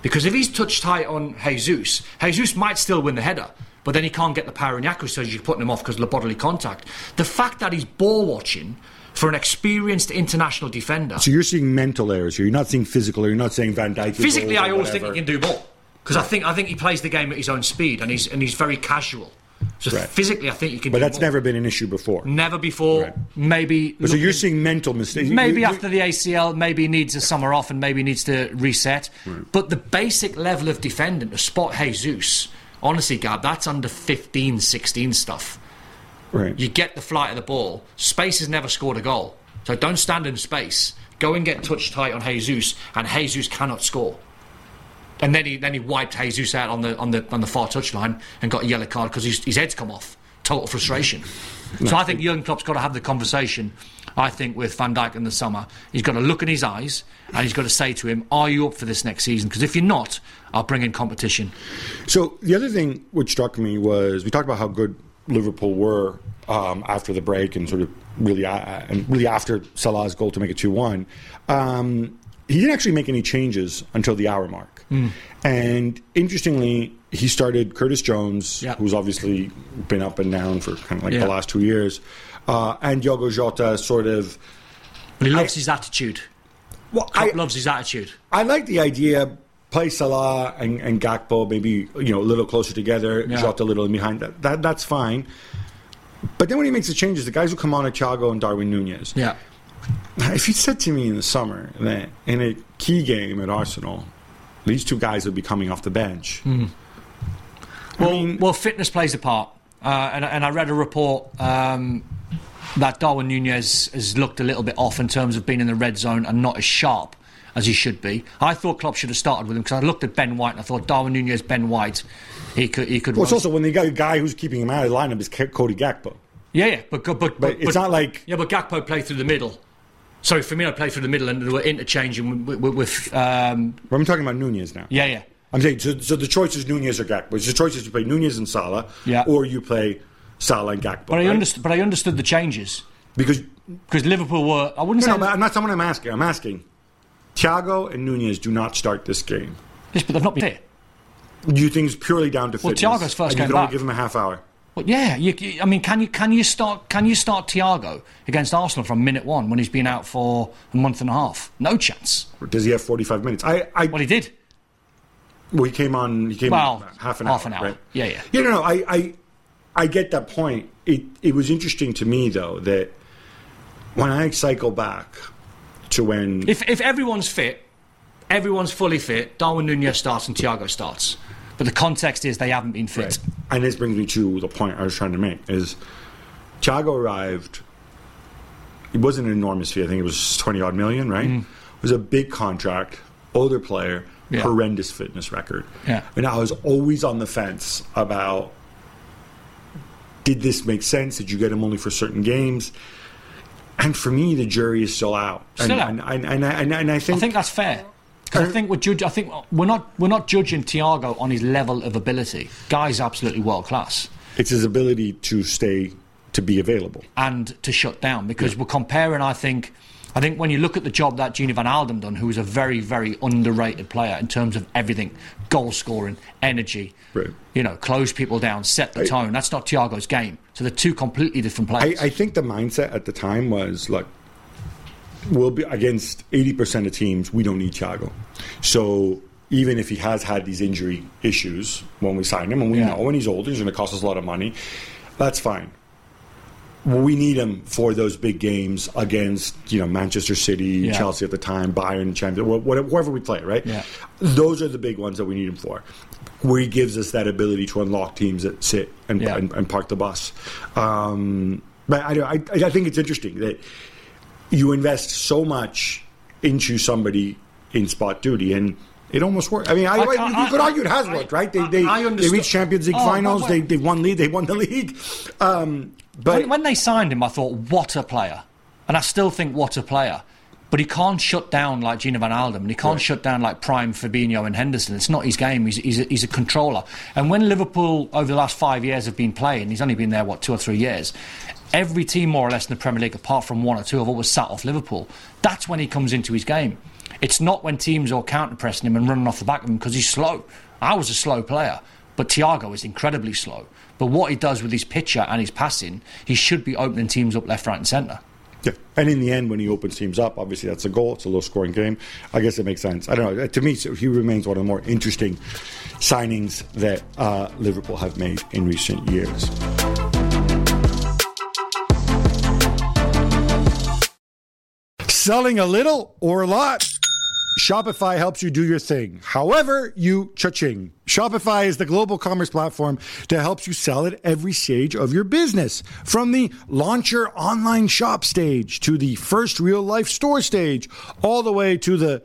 Speaker 2: Because if he's touch tight on Jesus, Jesus might still win the header, but then he can't get the power and the accuracy, so you're putting him off because of the bodily contact. The fact that he's ball watching for an experienced international defender.
Speaker 1: So you're seeing mental errors here. You're not seeing physical. Or you're not saying Van Dijk.
Speaker 2: Physically, I always think he can do more because I think I think he plays the game at his own speed and he's and he's very casual. So
Speaker 1: Right.
Speaker 2: physically, I think you can.
Speaker 1: But that's
Speaker 2: more.
Speaker 1: never been an issue before.
Speaker 2: never before.
Speaker 1: Right.
Speaker 2: Maybe.
Speaker 1: So you're seeing mental mistakes.
Speaker 2: Maybe
Speaker 1: You- you-
Speaker 2: after the ACL, maybe needs a summer off and maybe needs to reset. But the basic level of defending to spot Jesus, honestly, Gab, that's under 15, 16 stuff.
Speaker 1: Right.
Speaker 2: You get the flight of the ball. Space has never scored a goal. So don't stand in space. Go and get touch tight on Jesus, and Jesus cannot score. And then he then he wiped Jesus out on the on the on the far touchline and got a yellow card because his, his head's come off. Total frustration. So I think Jurgen Klopp's got to have the conversation. I think with Van Dijk in the summer, he's got to look in his eyes and he's got to say to him, "Are you up for this next season? Because if you're not, I'll bring in competition."
Speaker 1: So the other thing which struck me was we talked about how good Liverpool were um, after the break and sort of really uh, and really after Salah's goal to make it two one. Um, he didn't actually make any changes until the hour mark, and interestingly, he started Curtis Jones,
Speaker 2: Yeah.
Speaker 1: who's obviously been up and down for kind of like
Speaker 2: Yeah.
Speaker 1: the last two years, uh, and Diogo Jota sort of.
Speaker 2: But he loves his attitude.
Speaker 1: Well,
Speaker 2: Klopp loves his attitude.
Speaker 1: I like the idea. Play Salah and, and Gakpo maybe you know a little closer together,
Speaker 2: Yeah.
Speaker 1: Jota a little in behind. That, that that's fine. But then when he makes the changes, the guys who come on are Thiago and Darwin Nunez.
Speaker 2: Yeah.
Speaker 1: If you said to me in the summer that in a key game at Arsenal, these two guys would be coming off the bench,
Speaker 2: Hmm. Well, well, fitness plays a part, uh, and, and I read a report um, that Darwin Nunez has looked a little bit off in terms of being in the red zone and not as sharp as he should be. I thought Klopp should have started with him because I looked at Ben White and I thought Darwin Nunez, Ben White, he could he could.
Speaker 1: well, it's also when the guy, guy who's keeping him out of the lineup is Cody Gakpo.
Speaker 2: yeah, yeah, but but but,
Speaker 1: But it's not like-
Speaker 2: yeah, but Gakpo played through the middle. Sorry, Firmino played through the middle and they were interchanging with, with, um,
Speaker 1: I'm talking about Nunez now.
Speaker 2: yeah, yeah.
Speaker 1: I'm saying so, so the choice is Nunez or Gakpo. It's the choice is to play Nunez and Salah,
Speaker 2: Yeah.
Speaker 1: or you play Salah and Gakpo.
Speaker 2: But I
Speaker 1: right?
Speaker 2: understood. But I understood the changes
Speaker 1: because
Speaker 2: because Liverpool were. I wouldn't
Speaker 1: No,
Speaker 2: say.
Speaker 1: no, I'm not someone I'm asking. I'm asking. Thiago and Nunez do not start this game.
Speaker 2: Yes, but they've not been there.
Speaker 1: Do you think it's purely down to fit?
Speaker 2: Well,
Speaker 1: fitness?
Speaker 2: Thiago's first
Speaker 1: and you
Speaker 2: came
Speaker 1: can only
Speaker 2: back.
Speaker 1: give him a half hour.
Speaker 2: Well, yeah, you, you- I mean, can you can you start can you start Thiago against Arsenal from minute one when he's been out for a month and a half? No chance.
Speaker 1: Or does he have 45 minutes? I, I,
Speaker 2: Well, he did.
Speaker 1: Well, he came on. He came
Speaker 2: Well,
Speaker 1: on half an
Speaker 2: half
Speaker 1: hour.
Speaker 2: an hour.
Speaker 1: Right?
Speaker 2: Yeah, yeah.
Speaker 1: Yeah, no, no. I, I, I get that point. It, it was interesting to me though that when I cycle back to when
Speaker 2: If if everyone's fit, everyone's fully fit. Darwin Nunez starts and Thiago starts. But the context is they haven't been fit.
Speaker 1: and this brings me to the point I was trying to make is Thiago arrived. It wasn't an enormous fee. I think it was twenty odd million. Right? It was a big contract, older player,
Speaker 2: Mm. Yeah.
Speaker 1: horrendous fitness record.
Speaker 2: Yeah.
Speaker 1: And I was always on the fence about did this make sense? Did you get him only for certain games? And for me, the jury is still out.
Speaker 2: Still
Speaker 1: and,
Speaker 2: out.
Speaker 1: And, and, and, and, and I think,
Speaker 2: I think that's fair. I think we're judge, I think we're not we're not judging Thiago on his level of ability. Guy's absolutely world class.
Speaker 1: it's his ability to stay, to be available.
Speaker 2: and to shut down because we're comparing. I think, I think when you look at the job that Gini Wijnaldum done, who was a very, very underrated player in terms of everything, goal scoring, energy,
Speaker 1: Right.
Speaker 2: you know, close people down, set the
Speaker 1: I-
Speaker 2: tone. That's not Thiago's game. So they're two completely different
Speaker 1: I,
Speaker 2: players.
Speaker 1: I think the mindset at the time was look, we'll be against 80% of teams, we don't need Thiago. So even if he has had these injury issues when we signed him, and we
Speaker 2: Yeah.
Speaker 1: know when he's older, he's going to cost us a lot of money, that's fine. We need him for those big games against you know Manchester City,
Speaker 2: Yeah.
Speaker 1: Chelsea at the time, Bayern, Champions, wh- wh- whoever we play, right?
Speaker 2: Yeah.
Speaker 1: Those are the big ones that we need him for, where he gives us that ability to unlock teams that sit and, and, and park the bus. Um, but I, I, I think it's interesting that you invest so much into somebody in spot duty and. It almost worked. I mean, I,
Speaker 2: I-
Speaker 1: I, you could argue it has worked, right? They they, they reached Champions League
Speaker 2: Oh,
Speaker 1: finals. They they won league. They won the league. Um, but
Speaker 2: when, when they signed him, I thought, what a player. And I still think, what a player. But he can't shut down like Gini Wijnaldum, and he can't
Speaker 1: Right.
Speaker 2: shut down like Prime, Fabinho, and Henderson. It's not his game. He's, he's, a, he's a controller. And when Liverpool, over the last five years, have been playing, he's only been there, what, two or three years, every team, more or less, in the Premier League, apart from one or two, have always sat off Liverpool. That's when he comes into his game. It's not when teams are counter pressing him and running off the back of him because he's slow. I was a slow player, but Thiago is incredibly slow. But what he does with his pitcher and his passing, he should be opening teams up left, right, and centre.
Speaker 1: Yeah. And in the end, when he opens teams up, obviously that's a goal. It's a low scoring game. I guess it makes sense. I don't know. To me, he remains one of the more interesting signings that uh, Liverpool have made in recent years. Selling a little or a lot? Shopify helps you do your thing. However, you cha-ching. Shopify is the global commerce platform that helps you sell at every stage of your business. From the launch your online shop stage to the first real life store stage, all the way to the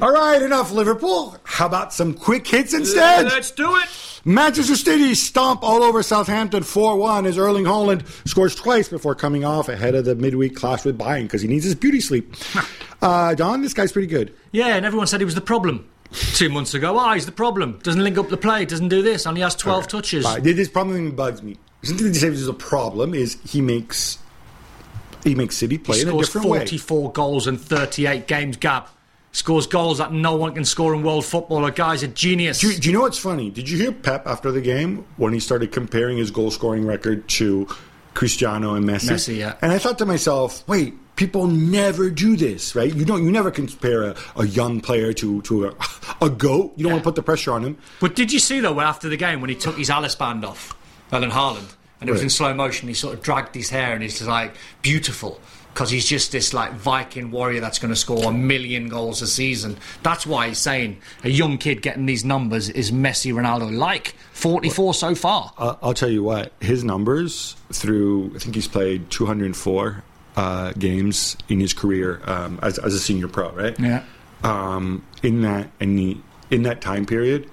Speaker 1: All right, enough Liverpool. How about some quick hits instead?
Speaker 2: Let's do it.
Speaker 1: Manchester City stomp all over Southampton 4 1 as Erling Haaland scores twice before coming off ahead of the midweek clash with Bayern because he needs his beauty sleep. uh, Don, this guy's pretty good.
Speaker 2: Yeah, and everyone said he was the problem two months ago. Oh, he's the problem. Doesn't link up the play, doesn't do this, only has 12 touches.
Speaker 1: Uh, this problem bugs me. Something that he says is a problem is he makes he makes City play
Speaker 2: he
Speaker 1: in a
Speaker 2: scores
Speaker 1: different way.
Speaker 2: 44 goals in 38 games, Gab. Scores goals that no one can score in world football. A guy's a genius.
Speaker 1: Do you, do you know what's funny? Did you hear Pep after the game when he started comparing his goal scoring record to Cristiano and Messi?
Speaker 2: Messi, yeah.
Speaker 1: And I thought to myself, wait, people never do this, right? You don't. You never compare a, a young player to to a, a goat. You don't want to put the pressure on him.
Speaker 2: But did you see, though, after the game when he took his Alice band off, Erling Haaland, and it was in slow motion, he sort of dragged his hair and he's just like, beautiful. Because he's just this like Viking warrior that's going to score a million goals a season. That's why he's saying a young kid getting these numbers is Messi, Ronaldo like. 44 so far.
Speaker 1: I'll tell you what, his numbers through I think he's played 204 uh, games in his career um, as, as a senior pro, right?
Speaker 2: Yeah.
Speaker 1: Um, in that in the, in that time period,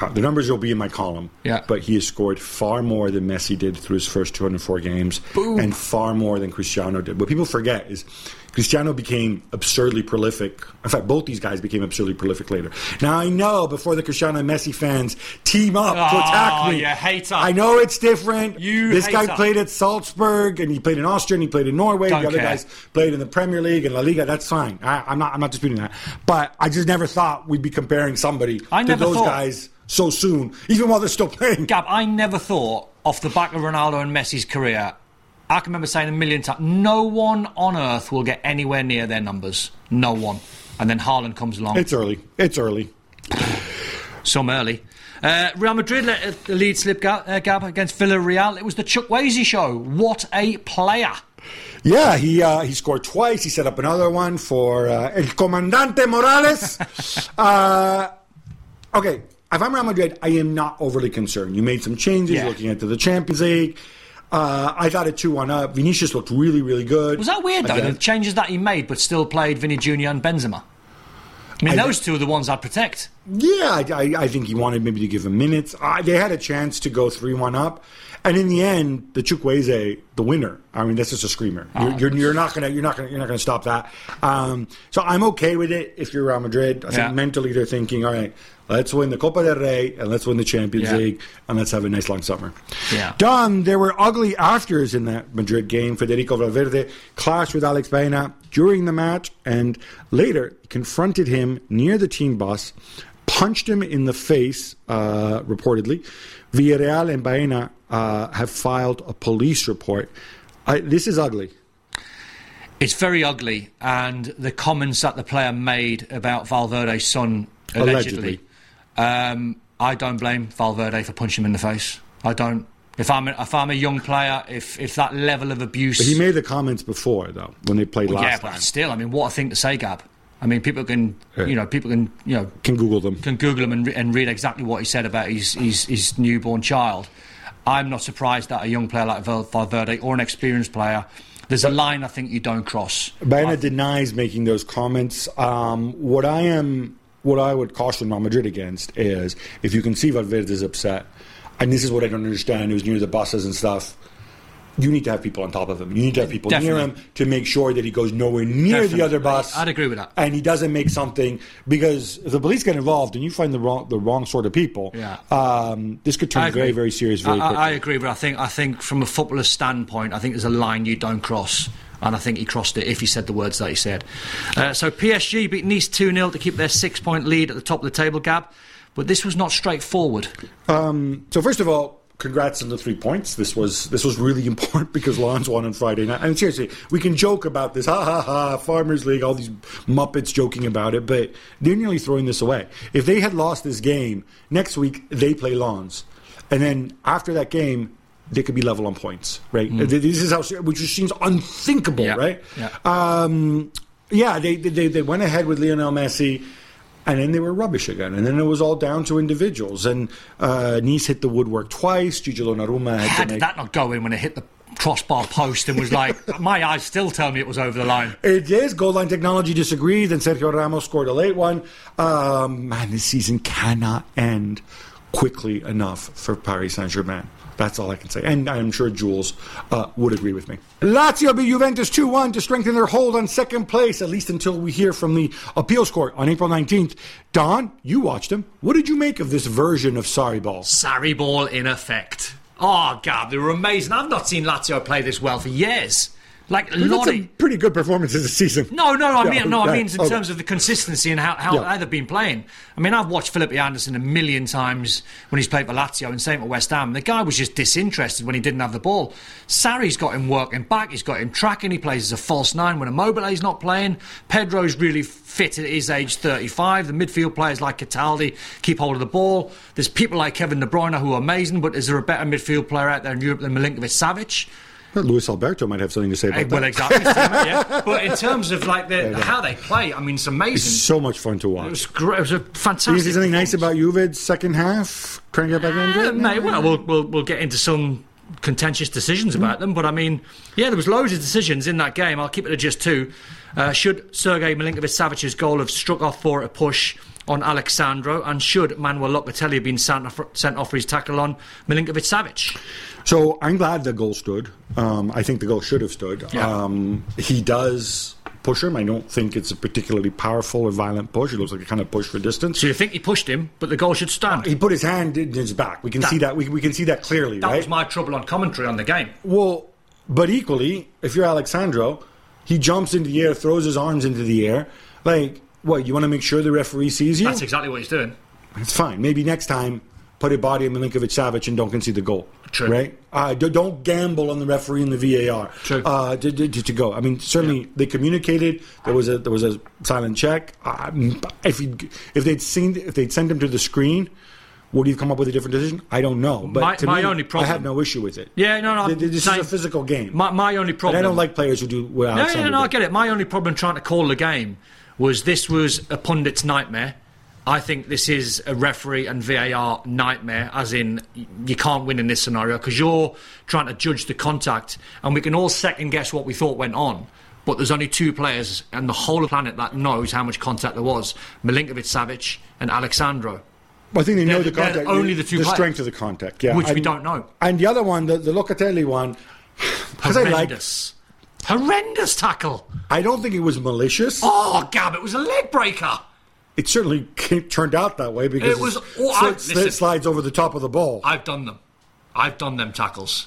Speaker 1: uh, the numbers will be in my column.
Speaker 2: Yeah.
Speaker 1: But he has scored far more than Messi did through his first 204 games,
Speaker 2: Boom.
Speaker 1: and far more than Cristiano did. What people forget is Cristiano became absurdly prolific. In fact, both these guys became absurdly prolific later. Now I know before the Cristiano and Messi fans team up to
Speaker 2: Oh,
Speaker 1: attack me.
Speaker 2: you hater.
Speaker 1: I know it's different.
Speaker 2: You
Speaker 1: this guy played at Salzburg, and he played in Austria, and he played in Norway.
Speaker 2: Don't
Speaker 1: the other
Speaker 2: care.
Speaker 1: guys played in the Premier League and La Liga. That's fine. I, I'm not. I'm not disputing that. But I just never thought we'd be comparing somebody
Speaker 2: I
Speaker 1: to those
Speaker 2: thought-
Speaker 1: guys so soon, even while they're still playing.
Speaker 2: Gab, I never thought off the back of Ronaldo and Messi's career. I can remember saying a million times, no one on earth will get anywhere near their numbers. No one. And then Haaland comes along.
Speaker 1: It's early. It's early.
Speaker 2: some early. Uh, Real Madrid let uh, the lead slip Gab, uh, Gab against Villarreal. It was the Chukwueze show. What a player!
Speaker 1: Yeah, he uh, he scored twice. He set up another one for uh, El Comandante Morales. uh, okay, if I'm Real Madrid, I am not overly concerned. You made some changes
Speaker 2: Yeah.
Speaker 1: looking into the Champions League. Uh, I thought it 2 1 up. Vinicius looked really, really good.
Speaker 2: Was that weird though?
Speaker 1: Again.
Speaker 2: The changes that he made, but still played Vinny Junior and Benzema. I mean,
Speaker 1: I
Speaker 2: those two are the ones I'd protect.
Speaker 1: Yeah, I, I, I think he wanted maybe to give him minutes. Uh, they had a chance to go 3 1 up. And in the end, the Chukwueze, the winner. I mean, that's just a screamer. You're,
Speaker 2: Oh.
Speaker 1: you're, you're not gonna, you're not gonna, you're not gonna stop that. Um, so I'm okay with it. If you're Real Madrid, I think
Speaker 2: Yeah.
Speaker 1: mentally they're thinking, all right, let's win the Copa del Rey and let's win the Champions
Speaker 2: Yeah.
Speaker 1: League and let's have a nice long summer.
Speaker 2: Yeah.
Speaker 1: Don, there were ugly afters in that Madrid game. Federico Valverde clashed with Alex Baena during the match and later confronted him near the team bus, punched him in the face, uh, reportedly. Villarreal and Baena uh, have filed a police report. I, this is ugly.
Speaker 2: It's very ugly, and the comments that the player made about Valverde's son allegedly, Um, I don't blame Valverde for punching him in the face. I don't. If I'm a, if I'm a young player, if if that level of abuse,
Speaker 1: But he made the comments before, though, when they played
Speaker 2: yeah,
Speaker 1: last
Speaker 2: but
Speaker 1: time.
Speaker 2: still, I mean, what a thing to say, Gab. I mean, people can,
Speaker 1: Yeah.
Speaker 2: you know, people can, you know,
Speaker 1: Can Google them.
Speaker 2: can Google them and, re- and read exactly what he said about his, his, his newborn child. I'm not surprised that a young player like Valverde or an experienced player, there's a line I think you don't cross.
Speaker 1: Baena denies making those comments. Um, what I am, what I would caution Real Madrid against is if you can see Valverde is upset, and this is what I don't understand. Who's near the buses and stuff. You need to have people on top of him. You need to have people near him to make sure that he goes nowhere near
Speaker 2: Definitely.
Speaker 1: the other bus.
Speaker 2: I'd agree with that.
Speaker 1: And he doesn't make something because if the police get involved and you find the wrong the wrong sort of people,
Speaker 2: Yeah.
Speaker 1: um, this could turn very very serious very
Speaker 2: I, I- I agree, but I think I think from a footballer's standpoint, I think there's a line you don't cross. And I think he crossed it if he said the words that he said. Uh, so PSG beat Nice 2 0 to keep their six point lead at the top of the table Gab. But this was not straightforward.
Speaker 1: So first of all, congrats on the three points. This was this was really important because Lens won on Friday night. And seriously, we can joke about this, ha ha ha, Farmers League, all these muppets joking about it, but they're nearly throwing this away. If they had lost this game next week, they play Lens, and then after that game. They could be level on points, right? This is how, which seems unthinkable,
Speaker 2: Yeah.
Speaker 1: right?
Speaker 2: Yeah.
Speaker 1: Um, yeah, they, they they went ahead with Lionel Messi, and then they were rubbish again. And then it was all down to individuals. And uh, Nice hit the woodwork twice. Gigi Donnarumma had
Speaker 2: How
Speaker 1: to
Speaker 2: did
Speaker 1: make.
Speaker 2: that not go in when it hit the crossbar post and was like, my eyes still tell me it was over the line?
Speaker 1: It is. Goal line technology disagreed, and Sergio Ramos scored a late one. Um, man, this season cannot end quickly enough for Paris Saint Germain. That's all I can say. And I'm sure Jules uh, would agree with me. Lazio beat Juventus 2 1 to strengthen their hold on second place, at least until we hear from the appeals court on April 19th. Don, you watched him. What did you make of this version of Sarriball? Sorry ball
Speaker 2: in effect. Oh, God, they were amazing. I've not seen Lazio play this well for years. Like,
Speaker 1: We've had
Speaker 2: Lottie.
Speaker 1: some pretty good performances this season.
Speaker 2: No, no, I
Speaker 1: Yeah,
Speaker 2: mean, no, I
Speaker 1: right.
Speaker 2: mean in
Speaker 1: Okay.
Speaker 2: terms of the consistency and how, how,
Speaker 1: Yeah.
Speaker 2: they've been playing. I mean, I've watched Felipe Anderson a million times when he's played for Lazio and same at West Ham. The guy was just disinterested when he didn't have the ball. Sarri's got him working back. He's got him tracking. He plays as a false nine when Immobile's not playing. Pedro's really fit at his age 35. The midfield players like Cataldi keep hold of the ball. There's people like Kevin De Bruyne who are amazing, but is there a better midfield player out there in Europe than Milinkovic-Savic?
Speaker 1: Luis Alberto might have something to say about
Speaker 2: Well,
Speaker 1: that.
Speaker 2: exactly. yeah. But in terms of like the, how they play, I mean, it's amazing.
Speaker 1: It's so much fun to watch.
Speaker 2: It was great. It was a fantastic.
Speaker 1: say something nice about Juve's second half? Crank it back into
Speaker 2: Uh,
Speaker 1: it?
Speaker 2: mate, well, we'll, we'll we'll get into some contentious decisions about them. But I mean, yeah, there was loads of decisions in that game. I'll keep it to just two. Uh, should Sergei Milinkovic-Savic's goal have struck off for a push on Alex Sandro, and should Manuel Locatelli have been sent off, sent off for his tackle on Milinkovic-Savic?
Speaker 1: So I'm glad the goal stood. Um, I think the goal should have stood.
Speaker 2: Yeah.
Speaker 1: Um, he does push him. I don't think it's a particularly powerful or violent push. It looks like a kind of push for distance.
Speaker 2: So you think he pushed him, but the goal should stand?
Speaker 1: He put his hand in his back. We can
Speaker 2: That-
Speaker 1: see that. We, we can see that clearly,
Speaker 2: that
Speaker 1: right?
Speaker 2: was my trouble on commentary on the game.
Speaker 1: Well, but equally, if you're Alex Sandro, he jumps into the air, throws his arms into the air. Like, what? You want to make sure the referee sees you?
Speaker 2: That's exactly what he's doing.
Speaker 1: It's fine. Maybe next time, put a body in Milinkovic Savic and don't concede the goal.
Speaker 2: True.
Speaker 1: Right? Uh, don't gamble on the referee and the VAR.
Speaker 2: True.
Speaker 1: Uh, to, to, to go. I mean, certainly they communicated. There was a there was a silent check. Um, if if they'd seen if they'd sent him to the screen, would he come up with a different decision? I don't know. But
Speaker 2: My-
Speaker 1: to
Speaker 2: my
Speaker 1: me,
Speaker 2: only problem-
Speaker 1: I have no issue with it.
Speaker 2: Yeah, no, no.
Speaker 1: Th- th- This
Speaker 2: same.
Speaker 1: is a physical game.
Speaker 2: My, my only
Speaker 1: and
Speaker 2: problem.
Speaker 1: I don't like players who do well.
Speaker 2: No, no, no, I get it. My only problem trying to call the game was this was a pundit's nightmare. I think this is a referee and VAR nightmare, as in you can't win in this scenario because you're trying to judge the contact, and we can all second guess what we thought went on. But there's only two players and the whole planet that knows how much contact there was: Milinkovic, Savic, and Alex Sandro.
Speaker 1: I think they know
Speaker 2: They're-
Speaker 1: the contact,
Speaker 2: only the two players.
Speaker 1: strength of the contact, yeah,
Speaker 2: Which we don't know.
Speaker 1: And the other one, the, the Locatelli one, because I like,
Speaker 2: Horrendous, tackle.
Speaker 1: I don't think it was malicious.
Speaker 2: Oh, Gab, it was a leg breaker.
Speaker 1: It certainly came, turned out that way because
Speaker 2: It was-
Speaker 1: it
Speaker 2: oh, I-
Speaker 1: sli-
Speaker 2: listen.
Speaker 1: slides over the top of the ball.
Speaker 2: I've done them. I've done them tackles.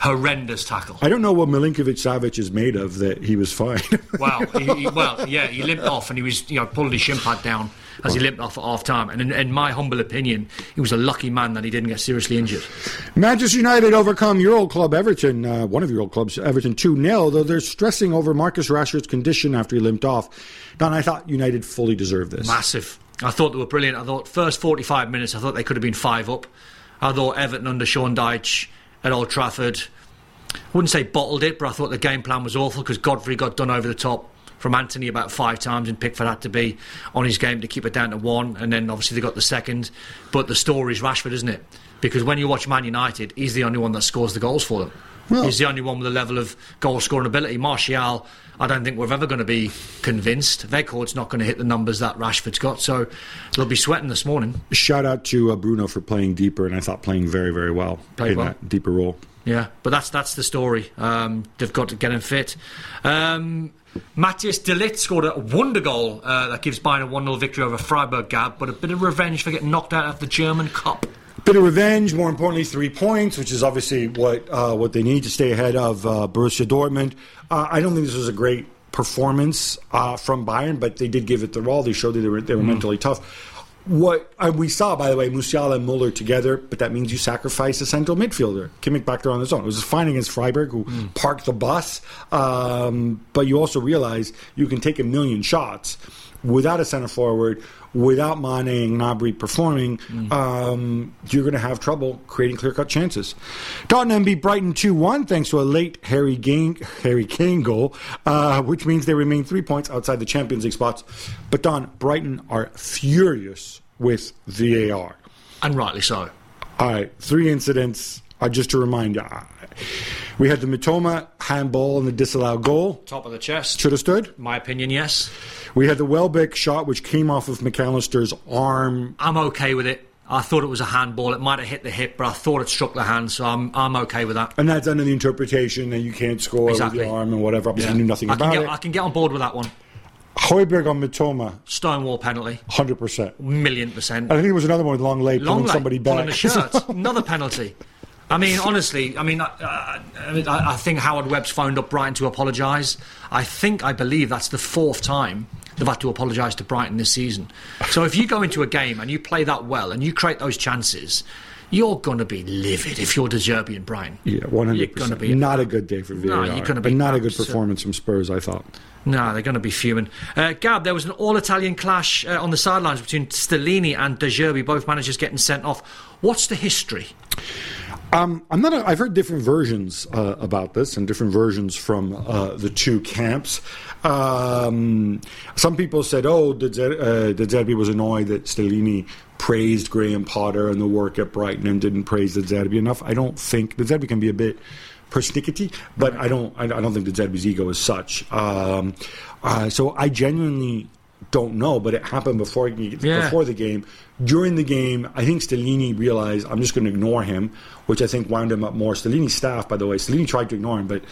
Speaker 2: Horrendous tackle.
Speaker 1: I don't know what Milinkovic Savic is made of that he was fine.
Speaker 2: Wow. he, he- well, yeah, he limped off and he was, you know, pulled his shin pad down as he limped off at half time. And in, in my humble opinion, he was a lucky man that he didn't get seriously injured.
Speaker 1: Manchester United overcome your old club Everton, uh, one of your old clubs, Everton 2 0, though they're stressing over Marcus Rashford's condition after he limped off. Don, I thought United fully deserved this.
Speaker 2: Massive. I thought they were brilliant. I thought first 45 minutes, I thought they could have been five up. I thought Everton under Sean Dyche at Old Trafford, I wouldn't say bottled it, but I thought the game plan was awful because Godfrey got done over the top from Antony about five times, and Pickford had to be on his game to keep it down to one, and then obviously they got the second. But the story is Rashford, isn't it? Because when you watch Man United, he's the only one that scores the goals for them.
Speaker 1: Well-
Speaker 2: he's the only one with a level of goal scoring ability. Martial, I don't think we're ever going to be convinced. Weghorst's not going to hit the numbers that Rashford's got, so they'll be sweating this morning.
Speaker 1: Shout out to uh, Bruno for playing deeper, and I thought playing very, very well
Speaker 2: Played
Speaker 1: in
Speaker 2: well.
Speaker 1: that deeper role.
Speaker 2: Yeah, but that's that's the story. Um, they've got to get him fit. Um, Matthijs de Ligt scored a wonder goal uh, that gives Bayern a 1 0 victory over Freiburg Gab, but a bit of revenge for getting knocked out of the German Cup.
Speaker 1: Bit of revenge, more importantly, three points, which is obviously what uh, what they need to stay ahead of uh, Borussia Dortmund. Uh, I don't think this was a great performance uh, from Bayern, but they did give it their all. They showed that they were, they were mentally tough. What we saw, by the way, Musiala and Muller together, but that means you sacrifice a central midfielder. Kimmich back there on his own. It was fine against Freiburg, who parked the bus, um, but you also realize you can take a million shots without a center forward, without Mane and Gnabry performing, um, you're going to have trouble creating clear cut chances. Tottenham beat Brighton 2 1 thanks to a late Harry, Kane, Harry Kane goal, uh, which means they remain three points outside the Champions League spots. But Don, Brighton are furious with VAR.
Speaker 2: And rightly so.
Speaker 1: All right, three incidents. Uh, just to remind you, we had the Mitoma handball and the disallowed goal.
Speaker 2: Top of the chest.
Speaker 1: Should have stood.
Speaker 2: My opinion, yes.
Speaker 1: We had the Welbeck shot, which came off of Mac Allister's arm.
Speaker 2: I'm okay with it. I thought it was a handball. It might have hit the hip, but I thought it struck the hand, so I'm I'm okay with that.
Speaker 1: And that's under the interpretation that you can't score
Speaker 2: Exactly.
Speaker 1: with your arm and whatever. Obviously,
Speaker 2: Yeah.
Speaker 1: knew nothing
Speaker 2: I can
Speaker 1: about
Speaker 2: get,
Speaker 1: it.
Speaker 2: I can get on board with that one.
Speaker 1: Hojbjerg on Mitoma,
Speaker 2: Stonewall penalty,
Speaker 1: 100%.
Speaker 2: million percent.
Speaker 1: I think it was another one with long leg
Speaker 2: long
Speaker 1: pulling somebody
Speaker 2: pulling
Speaker 1: back.
Speaker 2: a shirt, another penalty. I mean, honestly, I mean, uh, I, mean, I, I think Howard Webb's phoned up Brighton to apologise. I think, I believe that's the fourth time they've had to apologise to Brighton this season. So if you go into a game and you play that well and you create those chances, you're going to be livid if you're De Zerbi and Brighton.
Speaker 1: yeah, 100%.
Speaker 2: You're gonna be-
Speaker 1: not a good day for VAR.
Speaker 2: you're gonna be
Speaker 1: and not a good performance from Spurs, I thought.
Speaker 2: No, they're going to be fuming. Uh, Gab, there was an all-Italian clash uh, on the sidelines between Stellini and De Zerbi, both managers getting sent off. What's the history?
Speaker 1: Um, I'm not. A, I've heard different versions uh, about this and different versions from uh, the two camps. Um, some people said, "Oh, De, uh, De Zerbi was annoyed that Stellini praised Graham Potter and the work at Brighton and didn't praise De Zerbi enough." I don't think De Zerbi can be a bit persnickety, but I don't. I, don't think De Zerbi's ego is such. Um, uh, so I genuinely don't know, but it happened before yeah. before the game. During the game, I think Stellini realized I'm just going to ignore him, which I think wound him up more. Stellini's staff, by the way, Stellini tried to ignore him, but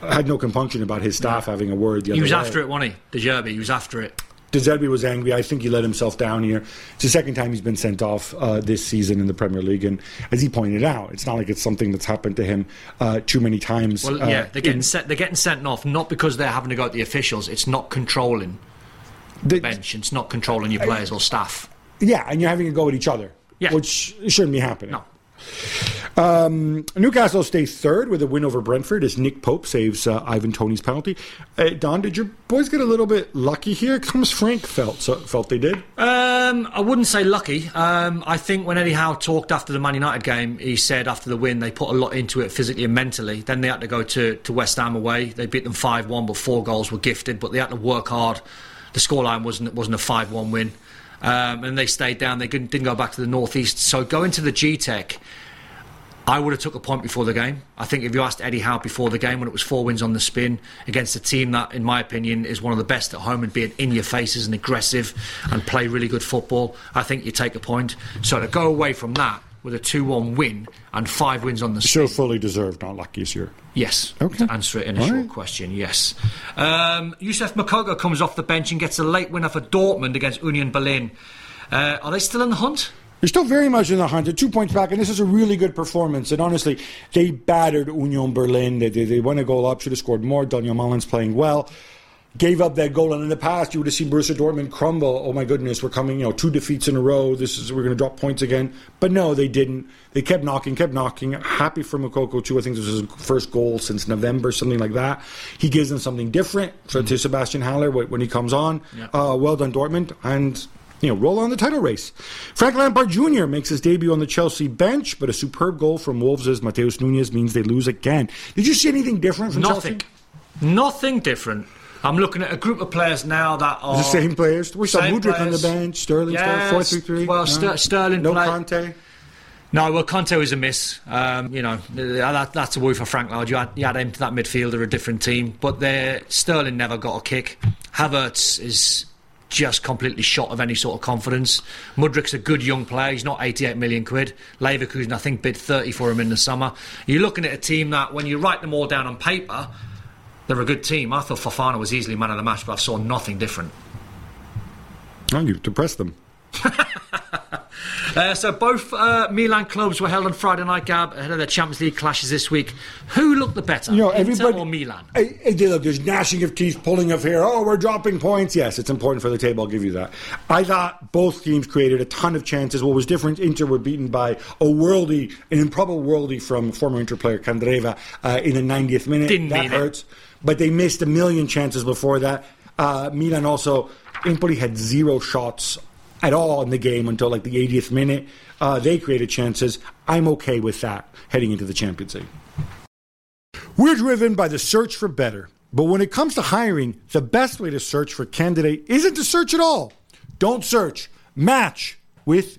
Speaker 1: had no compunction about his staff yeah. having a word.
Speaker 2: he was way. after it, wasn't he? De Zerbi, he was after it.
Speaker 1: De Zerbi was angry. I think he let himself down here. It's the second time he's been sent off uh, this season in the Premier League, and as he pointed out, it's not like it's something that's happened to him uh, too many times.
Speaker 2: Well, yeah, uh, they're getting in, set, they're getting sent off not because they're having to go at the officials. It's not controlling the, bench. It's not controlling your players or staff.
Speaker 1: Yeah, and you're having a go at each other,
Speaker 2: yeah.
Speaker 1: which shouldn't be happening.
Speaker 2: No.
Speaker 1: Um, Newcastle stays third with a win over Brentford as Nick Pope saves uh, Ivan Toney's penalty. Uh, Don, did your boys get a little bit lucky here? Thomas Frank felt so, felt they did.
Speaker 2: Um, I wouldn't say lucky. Um, I think when Eddie Howe talked after the Man United game, he said after the win they put a lot into it physically and mentally. Then they had to go to, to West Ham away. They beat them five one, but four goals were gifted. But they had to work hard. The scoreline wasn't wasn't a five one win. Um, and they stayed down. They didn't, didn't go back to the northeast. So going to the Gtech, I would have took a point before the game. I think if you asked Eddie Howe before the game when it was four wins on the spin against a team that, in my opinion, is one of the best at home and being in your faces and aggressive and play really good football, I think you take a point. So to go away from that with a 2-1 win and five wins on the
Speaker 1: spin. So fully deserved, not lucky this year.
Speaker 2: Yes.
Speaker 1: Okay.
Speaker 2: To answer it in a All short right. question, yes. Um, Youssef Moukoko comes off the bench and gets a late winner for Dortmund against Union Berlin. Uh, are they still in the hunt?
Speaker 1: They're still very much in the hunt. They're two points back, and this is a really good performance. And honestly, they battered Union Berlin. They, they, they won a goal up, should have scored more. Donyell Malen playing well. Gave up that goal, and in the past, you would have seen Borussia Dortmund crumble. Oh my goodness, we're coming, you know, two defeats in a row. This is we're going to drop points again. But no, they didn't. They kept knocking, kept knocking. Happy for Moukoko too. I think this was his first goal since November, something like that. He gives them something different for, mm-hmm. to Sebastian Haller when he comes on. Yeah. Uh, well done, Dortmund, and you know, roll on the title race. Frank Lampard Jr. makes his debut on the Chelsea bench, but a superb goal from Wolves' Mateus Nunes means they lose again. Did you see anything different from
Speaker 2: Nothing.
Speaker 1: Chelsea?
Speaker 2: Nothing different. I'm looking at a group of players now that are
Speaker 1: the same players. We saw Mudryk on the bench, Sterling, yes, four three three.
Speaker 2: Well, no. Sterling,
Speaker 1: no
Speaker 2: play.
Speaker 1: Kanté.
Speaker 2: No, well, Kanté was a miss. Um, you know, that, that's a worry for Frank Lampard. You had, you had him to that midfielder, a different team, but there Sterling never got a kick. Havertz is just completely shot of any sort of confidence. Mudryk's a good young player. He's not 88 million quid. Leverkusen, I think, bid 30 for him in the summer. You're looking at a team that, when you write them all down on paper, they're a good team. I thought Fofana was easily man of the match, but I saw nothing different.
Speaker 1: Well, you've depressed them.
Speaker 2: Uh, so both uh, Milan clubs were held on Friday night, Gab, ahead of their Champions League clashes this week. Who looked the better, you know, everybody, Inter or Milan?
Speaker 1: I, I, look, there's gnashing of teeth, pulling of hair. Oh, we're dropping points. Yes, it's important for the table. I'll give you that. I thought both teams created a ton of chances. What was different, Inter were beaten by a worldy, an improbable worldy from former Inter player Candreva uh, in the 90th minute.
Speaker 2: Didn't
Speaker 1: that hurts. It. But they missed a million chances before that. Uh, Milan also, Empoli had zero shots at all in the game until like the 80th minute. Uh, they created chances. I'm okay with that heading into the Champions League. We're driven by the search for better. But when it comes to hiring, the best way to search for candidate isn't to search at all. Don't search, match with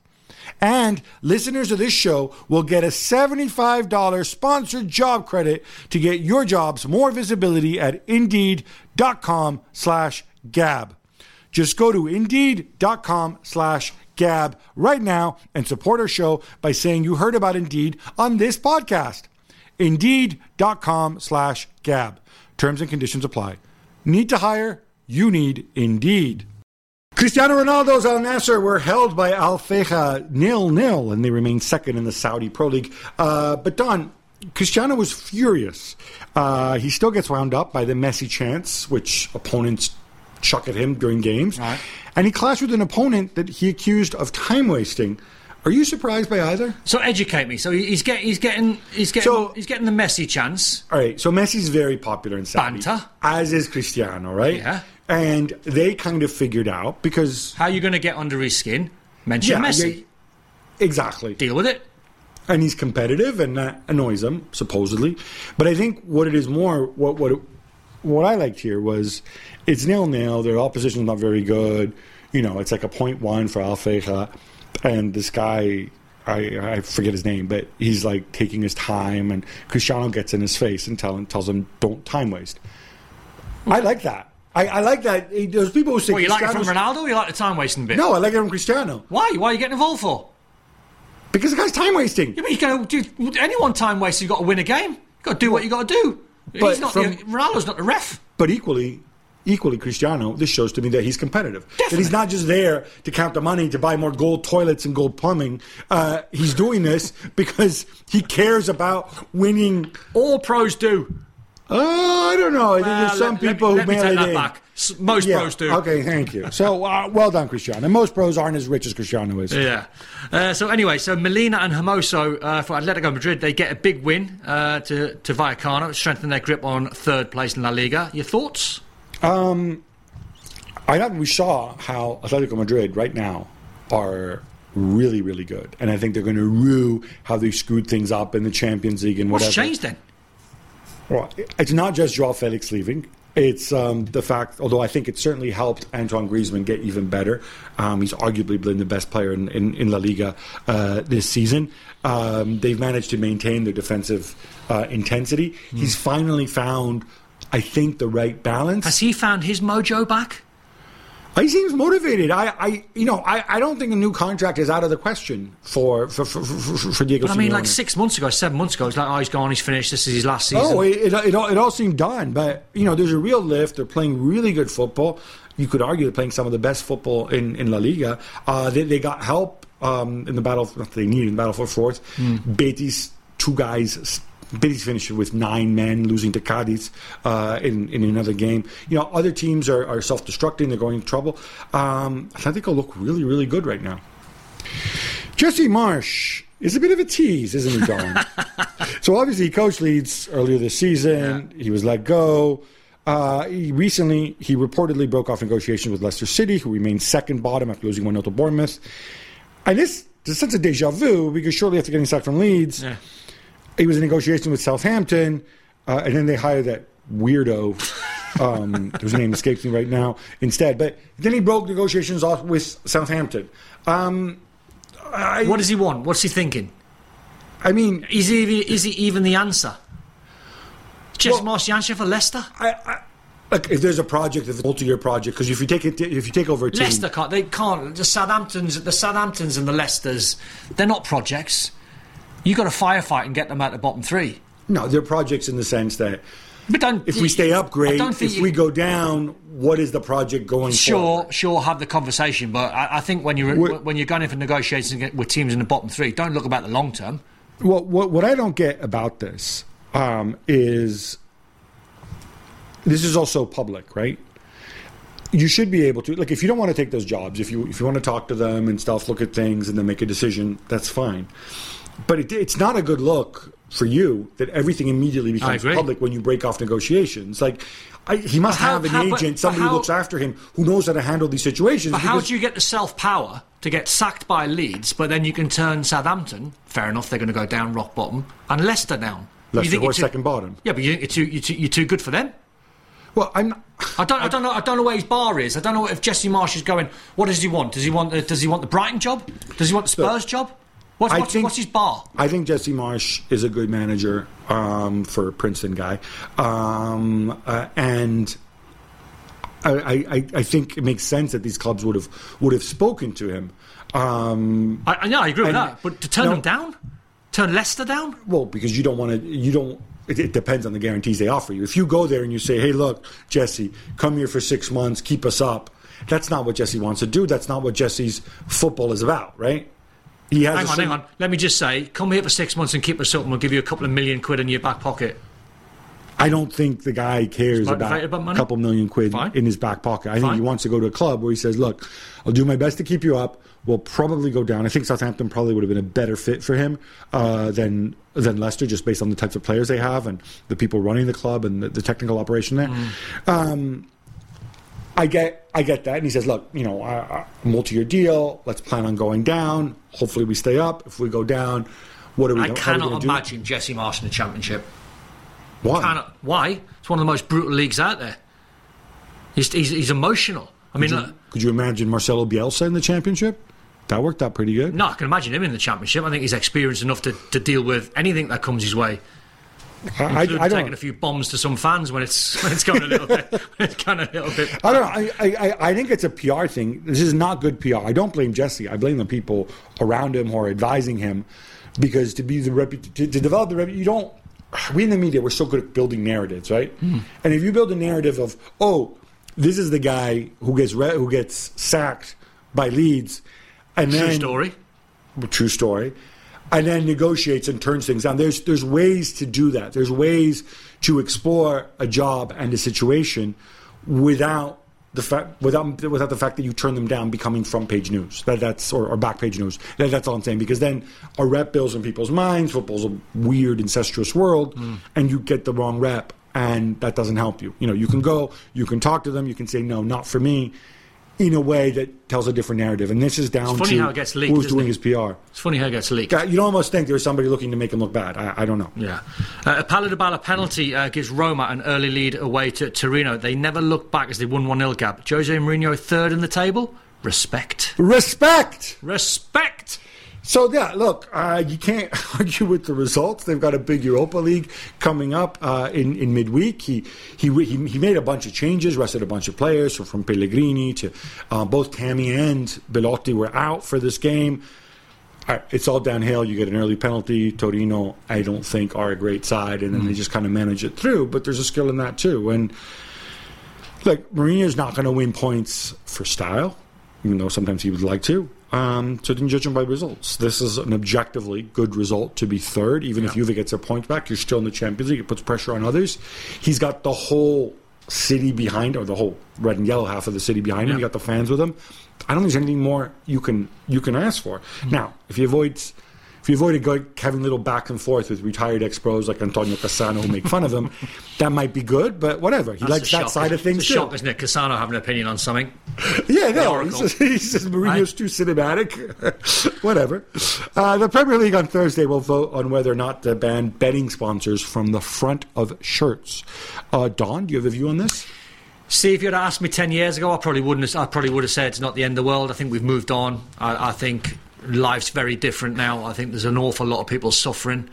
Speaker 1: And listeners of this show will get a $75 sponsored job credit to get your jobs more visibility at indeed.com slash gab. Just go to indeed.com slash gab right now and support our show by saying you heard about Indeed on this podcast. Indeed.com slash gab. Terms and conditions apply. Need to hire? You need Indeed. Cristiano Ronaldo's Al Nassr were held by Al Feiha nil nil, and they remain second in the Saudi Pro League. Uh, but Don, Cristiano was furious. Uh, he still gets wound up by the Messi chants, which opponents chuck at him during games.
Speaker 2: Right.
Speaker 1: And he clashed with an opponent that he accused of time wasting. Are you surprised by either?
Speaker 2: So educate me. So he's getting he's getting he's getting
Speaker 1: So-
Speaker 2: he's getting the Messi chance.
Speaker 1: All right, so Messi's very popular in Saudi,
Speaker 2: Banter.
Speaker 1: as is Cristiano, right?
Speaker 2: Yeah.
Speaker 1: And they kind of figured out because
Speaker 2: How are you going to get under his skin? Mention
Speaker 1: yeah,
Speaker 2: Messi.
Speaker 1: yeah, exactly.
Speaker 2: Deal with it.
Speaker 1: and he's competitive, and that annoys him supposedly. But I think what it is more what what what I liked here was it's nil nil. Their opposition's not very good. You know, it's like a point one for Al Feiha, and this guy. I, I forget his name, but he's like taking his time, and Cristiano gets in his face and tell, tells him, "Don't time waste." I like that. I, I like that. There's people who say,
Speaker 2: Well, you like it from Ronaldo? Or you like the time wasting bit?
Speaker 1: No, I like it from Cristiano
Speaker 2: Why? Why are you getting involved for?
Speaker 1: because the guy's time wasting.
Speaker 2: Yeah, but you go, do anyone time wasting? You've got to win a game. You've got to do what you got to do.
Speaker 1: But
Speaker 2: He's not
Speaker 1: from-
Speaker 2: Ronaldo's not the ref.
Speaker 1: But equally, equally Cristiano, this shows to me that he's competitive. That he's not just there to count the money to buy more gold toilets and gold plumbing. Uh, he's doing this because he cares about winning.
Speaker 2: All pros do.
Speaker 1: Oh, I don't know. I think
Speaker 2: Uh,
Speaker 1: there's some
Speaker 2: let- let
Speaker 1: people
Speaker 2: me-
Speaker 1: who
Speaker 2: let me
Speaker 1: mail
Speaker 2: take
Speaker 1: it
Speaker 2: that
Speaker 1: in.
Speaker 2: back. Most
Speaker 1: Yeah,
Speaker 2: pros do.
Speaker 1: Okay, thank you. So uh, well done, Cristiano. And most pros aren't as rich as Cristiano is.
Speaker 2: Yeah. Uh, so anyway, so Molina and Hermoso uh, for Atletico Madrid, they get a big win uh, to to Vallecano, strengthen their grip on third place in La Liga. Your thoughts?
Speaker 1: I thought we saw how Atletico Madrid right now are really, really good, and I think they're going to rue how they screwed things up in the Champions League and whatever.
Speaker 2: What's changed then?
Speaker 1: Well, it's not just Joao Felix leaving. It's um, the fact, although I think it certainly helped Antoine Griezmann get even better. Um, he's arguably been the best player in, in, in La Liga uh, this season. Um, they've managed to maintain their defensive uh, intensity. He's finally found, I think, the right balance.
Speaker 2: Has he found his mojo back?
Speaker 1: He seems motivated. I, I you know, I, I don't think a new contract is out of the question for for, for, for, for Diego
Speaker 2: But I mean,
Speaker 1: Simeone.
Speaker 2: like six months ago, seven months ago, it's like, oh, he's gone, he's finished, this is his last season.
Speaker 1: Oh, it, it, it, all, it all seemed done. But, you know, there's a real lift. They're playing really good football. You could argue they're playing some of the best football in, in La Liga. Uh, they, they got help um, in the battle, not they needed in the battle for fourth. Betis, two guys. Betis finished with nine men, losing to Cadiz uh, in, in another game. You know, other teams are, are self destructing, they're going into trouble. Um, Atletico look really, really good right now. Jesse Marsch is a bit of a tease, isn't he, Don? so obviously, he coached Leeds earlier this season. He was let go. Uh, he recently, he reportedly broke off negotiations with Leicester City, who remained second bottom after losing 1 0 to Bournemouth. And this, there's a deja vu because shortly after getting sacked from Leeds,
Speaker 2: Yeah.
Speaker 1: He was in negotiation with Southampton, uh, and then they hired that weirdo, um, whose name escapes me right now, instead. But then he broke negotiations off with Southampton. Um, I,
Speaker 2: What does he want? What's he thinking?
Speaker 1: I mean,
Speaker 2: Is he, even- is he even the answer? Just
Speaker 1: Well-
Speaker 2: Marsch for Leicester?
Speaker 1: I, I, look, if there's a project, if it's a multi-year project, because if you take it, if you take over a team,
Speaker 2: Leicester can't. They can't. The Southamptons, the Southamptons, and the Leicesters, they're not projects. You got to firefight and get them out of the bottom three.
Speaker 1: no, they're projects in the sense that
Speaker 2: But don't.
Speaker 1: if we stay up, great. If
Speaker 2: you-
Speaker 1: we go down, what is the project going for?
Speaker 2: Sure,
Speaker 1: forward?
Speaker 2: sure, have the conversation, but I, I think when you're
Speaker 1: We're-
Speaker 2: when you're going in for negotiations with teams in the bottom three, don't look about the long term.
Speaker 1: Well, what what I don't get about this um, is this is also public, right? You should be able to like if you don't want to take those jobs, if you if you want to talk to them and stuff, look at things and then make a decision, that's fine. But it, it's not a good look for you that everything immediately becomes public when you break off negotiations. Like I, he must
Speaker 2: how-
Speaker 1: have an
Speaker 2: how-
Speaker 1: agent,
Speaker 2: but
Speaker 1: somebody
Speaker 2: how-
Speaker 1: who looks after him, who knows how to handle these situations.
Speaker 2: But how
Speaker 1: because-
Speaker 2: do you get the self power to get sacked by Leeds, but then you can turn Southampton? Fair enough, they're going to go down rock bottom, and Leicester down.
Speaker 1: Leicester
Speaker 2: think
Speaker 1: or
Speaker 2: too-
Speaker 1: second bottom?
Speaker 2: Yeah, but you, you're, too, you're, too, you're too good for them.
Speaker 1: Well, I'm. Not,
Speaker 2: I don't, I don't know. I don't know where his bar is. I don't know if Jesse Marsch is going. What does he want? Does he want? The, does he want the Brighton job? Does he want the Spurs job? What's,
Speaker 1: I
Speaker 2: what's,
Speaker 1: think-
Speaker 2: what's his bar?
Speaker 1: I think Jesse Marsch is a good manager um, for a Princeton guy, um, uh, and I, I, I think it makes sense that these clubs would have would have spoken to him. Um,
Speaker 2: I, I, yeah, I agree with
Speaker 1: And-
Speaker 2: that. But to turn
Speaker 1: no.
Speaker 2: them down, turn Leicester down.
Speaker 1: well, because you don't want to, you don't. It, it depends on the guarantees they offer you. If you go there and you say, "Hey, look, Jesse, come here for six months, keep us up," that's not what Jesse wants to do. That's not what Jesse's football is about, right? He.
Speaker 2: Hang on, hang on. Let me just say, come here for six months and keep us up, and we'll give you a couple of million quid in your back pocket.
Speaker 1: I don't think the guy cares about,
Speaker 2: about
Speaker 1: a couple million quid
Speaker 2: Fine.
Speaker 1: in his back pocket. I think
Speaker 2: Fine.
Speaker 1: he wants to go to a club where he says, "Look, I'll do my best to keep you up. We'll probably go down." I think Southampton probably would have been a better fit for him uh, than than Leicester, just based on the types of players they have and the people running the club and the, the technical operation there. Um, I get, I get that, and he says, "Look, you know, multi-year deal. Let's plan on going down. Hopefully, we stay up. If we go down, what are we?
Speaker 2: I
Speaker 1: gonna- are we
Speaker 2: cannot
Speaker 1: do?
Speaker 2: imagine Jesse Marsch in the Championship.
Speaker 1: Why?
Speaker 2: Cannot. Why? It's one of the most brutal leagues out there. He's, he's, he's emotional. I mean, look,
Speaker 1: Could you imagine Marcelo Bielsa in the championship? That worked out pretty good.
Speaker 2: no, I can imagine him in the Championship. I think he's experienced enough to, to deal with anything that comes his way.
Speaker 1: I, I, I
Speaker 2: taking a few bombs to some fans when it's when it's going a little bit when it's going a little bit.
Speaker 1: I don't know. I, I, I think it's a PR thing. This is not good PR. I don't blame Jesse. I blame the people around him who are advising him, because to be the repu- to, to develop the repu- you don't. We in the media we're so good at building narratives, right?
Speaker 2: Hmm.
Speaker 1: And if you build a narrative of oh, this is the guy who gets re- who gets sacked by Leeds, and
Speaker 2: True
Speaker 1: then
Speaker 2: story.
Speaker 1: true story, and then negotiates and turns things down. There's there's ways to do that. There's ways to explore a job and a situation without the fact without without the fact that you turn them down becoming front page news. That that's or, or back page news. That, that's all I'm saying. Because then a rep builds in people's minds. Football's a weird incestuous world, mm. and you get the wrong rep. And that doesn't help you. You know, you can go, you can talk to them, you can say no, not for me, in a way that tells a different narrative. And this is down
Speaker 2: funny
Speaker 1: to
Speaker 2: how it gets leaked,
Speaker 1: who's doing
Speaker 2: it?
Speaker 1: his PR.
Speaker 2: It's funny how it gets leaked.
Speaker 1: You'd almost think there's somebody looking to make him look bad. I, I don't know.
Speaker 2: Yeah. Uh, a Paulo Dybala penalty uh, gives Roma an early lead away to Torino. They never looked back as they won 1 0 Gab. Jose Mourinho third in the table. Respect.
Speaker 1: Respect.
Speaker 2: Respect!
Speaker 1: So yeah, look, uh, you can't argue with the results. They've got a big Europa League coming up uh, in in midweek. He, he he he made a bunch of changes, rested a bunch of players, so from Pellegrini to uh, both Tammy and Belotti were out for this game. All right, it's all downhill. You get an early penalty. Torino, I don't think, are a great side, and then they just kind of manage it through. But there's a skill in that too. And look, Mourinho's not going to win points for style, even though sometimes he would like to. Um, so then judge him by results. This is an objectively good result to be third. Even if Juve gets a point back, you're still in the Champions League. It puts pressure on others. He's got the whole city behind, or the whole red and yellow half of the city behind him.
Speaker 2: Yeah.
Speaker 1: You got the fans with him. I don't think there's anything more you can you can ask for. Now, if he avoid if you avoid a good having little back and forth with retired ex pros like Antonio Cassano who make fun of him, that might be good. But whatever, he
Speaker 2: That's
Speaker 1: likes that
Speaker 2: shock,
Speaker 1: side of things
Speaker 2: It's a
Speaker 1: too.
Speaker 2: shock, isn't it? Cassano have an opinion on something.
Speaker 1: Yeah, no, he says, he says Mourinho's too cinematic. Whatever. Uh, the Premier League on Thursday will vote on whether or not to ban betting sponsors from the front of shirts. Uh, Don, do you have a view on this?
Speaker 2: See, if you'd asked me ten years ago, I probably wouldn't. Have, I probably would have said it's not the end of the world. I think we've moved on. I, I think life's very different now. I think there's an awful lot of people suffering.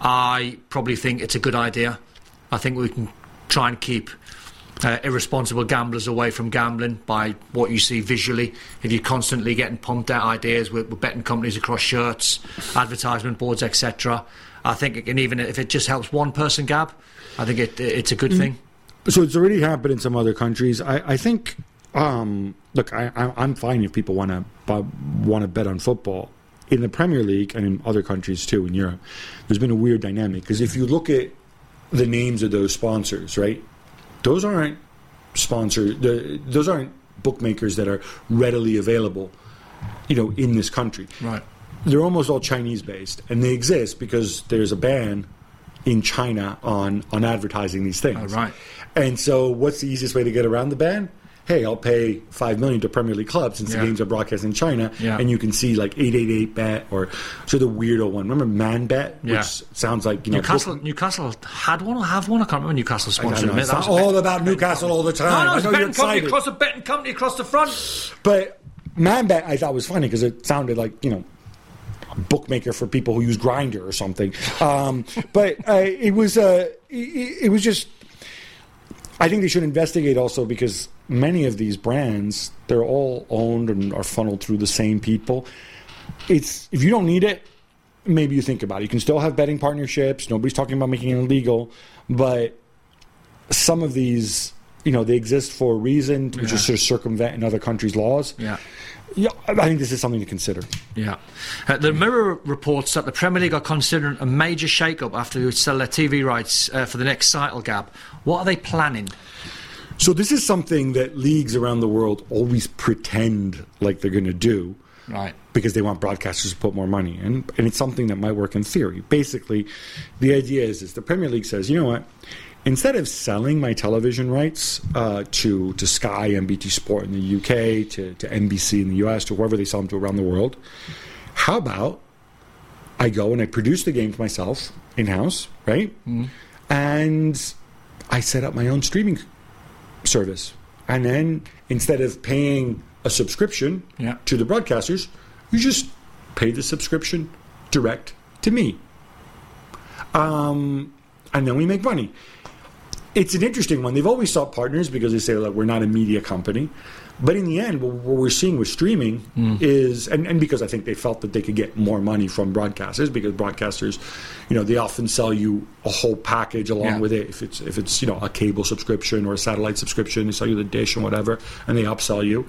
Speaker 2: I probably think it's a good idea. I think we can try and keep uh, irresponsible gamblers away from gambling by what you see visually. If you're constantly getting pumped out ideas with, with betting companies across shirts, advertisement boards, etc., I think it can even if it just helps one person gab, I think it, it's a good thing.
Speaker 1: So it's already happened in some other countries. I, I think. Um, look, I, I, I'm fine if people want to want to bet on football in the Premier League and in other countries too in Europe. There's been a weird dynamic because if you look at the names of those sponsors, right, those aren't sponsors. Those aren't bookmakers that are readily available, you know, in this country.
Speaker 2: Right.
Speaker 1: They're almost all Chinese based, and they exist because there's a ban in China on on advertising these things.
Speaker 2: Oh, right.
Speaker 1: And so, what's the easiest way to get around the ban? Hey, I'll pay five million to Premier League clubs since
Speaker 2: Yeah.
Speaker 1: the games are broadcast in China,
Speaker 2: Yeah.
Speaker 1: and you can see like eight eight eight bet or so the weirdo one. Remember Man Bet, which sounds like you know
Speaker 2: Newcastle,
Speaker 1: book-
Speaker 2: Newcastle had one or have one. I can't remember Newcastle
Speaker 1: I
Speaker 2: sponsored
Speaker 1: know,
Speaker 2: them.
Speaker 1: it's
Speaker 2: That
Speaker 1: not all about Newcastle all the time.
Speaker 2: no,
Speaker 1: I
Speaker 2: it's
Speaker 1: know
Speaker 2: betting company across a betting company across the front.
Speaker 1: But Man Bet I thought was funny because it sounded like you know bookmaker for people who use Grindr or something. Um, but uh, it was uh, it, it was just. I think they should investigate also because many of these brands they're all owned and are funneled through the same people. It's if you don't need it, maybe you think about it. You can still have betting partnerships. Nobody's talking about making it illegal, but some of these you know they exist for a reason, which is to circumvent in other countries' laws.
Speaker 2: Yeah.
Speaker 1: Yeah, I think this is something to consider.
Speaker 2: Yeah. Uh, the Mirror reports that the Premier League are considering a major shake-up after they would sell their TV rights uh, for the next title Gab. What are they planning?
Speaker 1: So this is something that leagues around the world always pretend like they're going to do.
Speaker 2: Right.
Speaker 1: Because they want broadcasters to put more money in, and it's something that might work in theory. Basically, the idea is, is the Premier League says, you know what, instead of selling my television rights uh, to to Sky and BT Sport in the UK, to, to NBC in the US, to whoever they sell them to around the world, how about I go and I produce the games myself in house, right? And I set up my own streaming service. And then instead of paying a subscription
Speaker 2: Yeah.
Speaker 1: to the broadcasters, you just pay the subscription direct to me. Um, and then we make money. It's an interesting one. They've always sought partners because they say, like, we're not a media company. But in the end, what we're seeing with streaming is, and, and because I think they felt that they could get more money from broadcasters, because broadcasters, you know, they often sell you a whole package along
Speaker 2: Yeah.
Speaker 1: with it. If it's if it's you know a cable subscription or a satellite subscription, they sell you the dish and whatever, and they upsell you.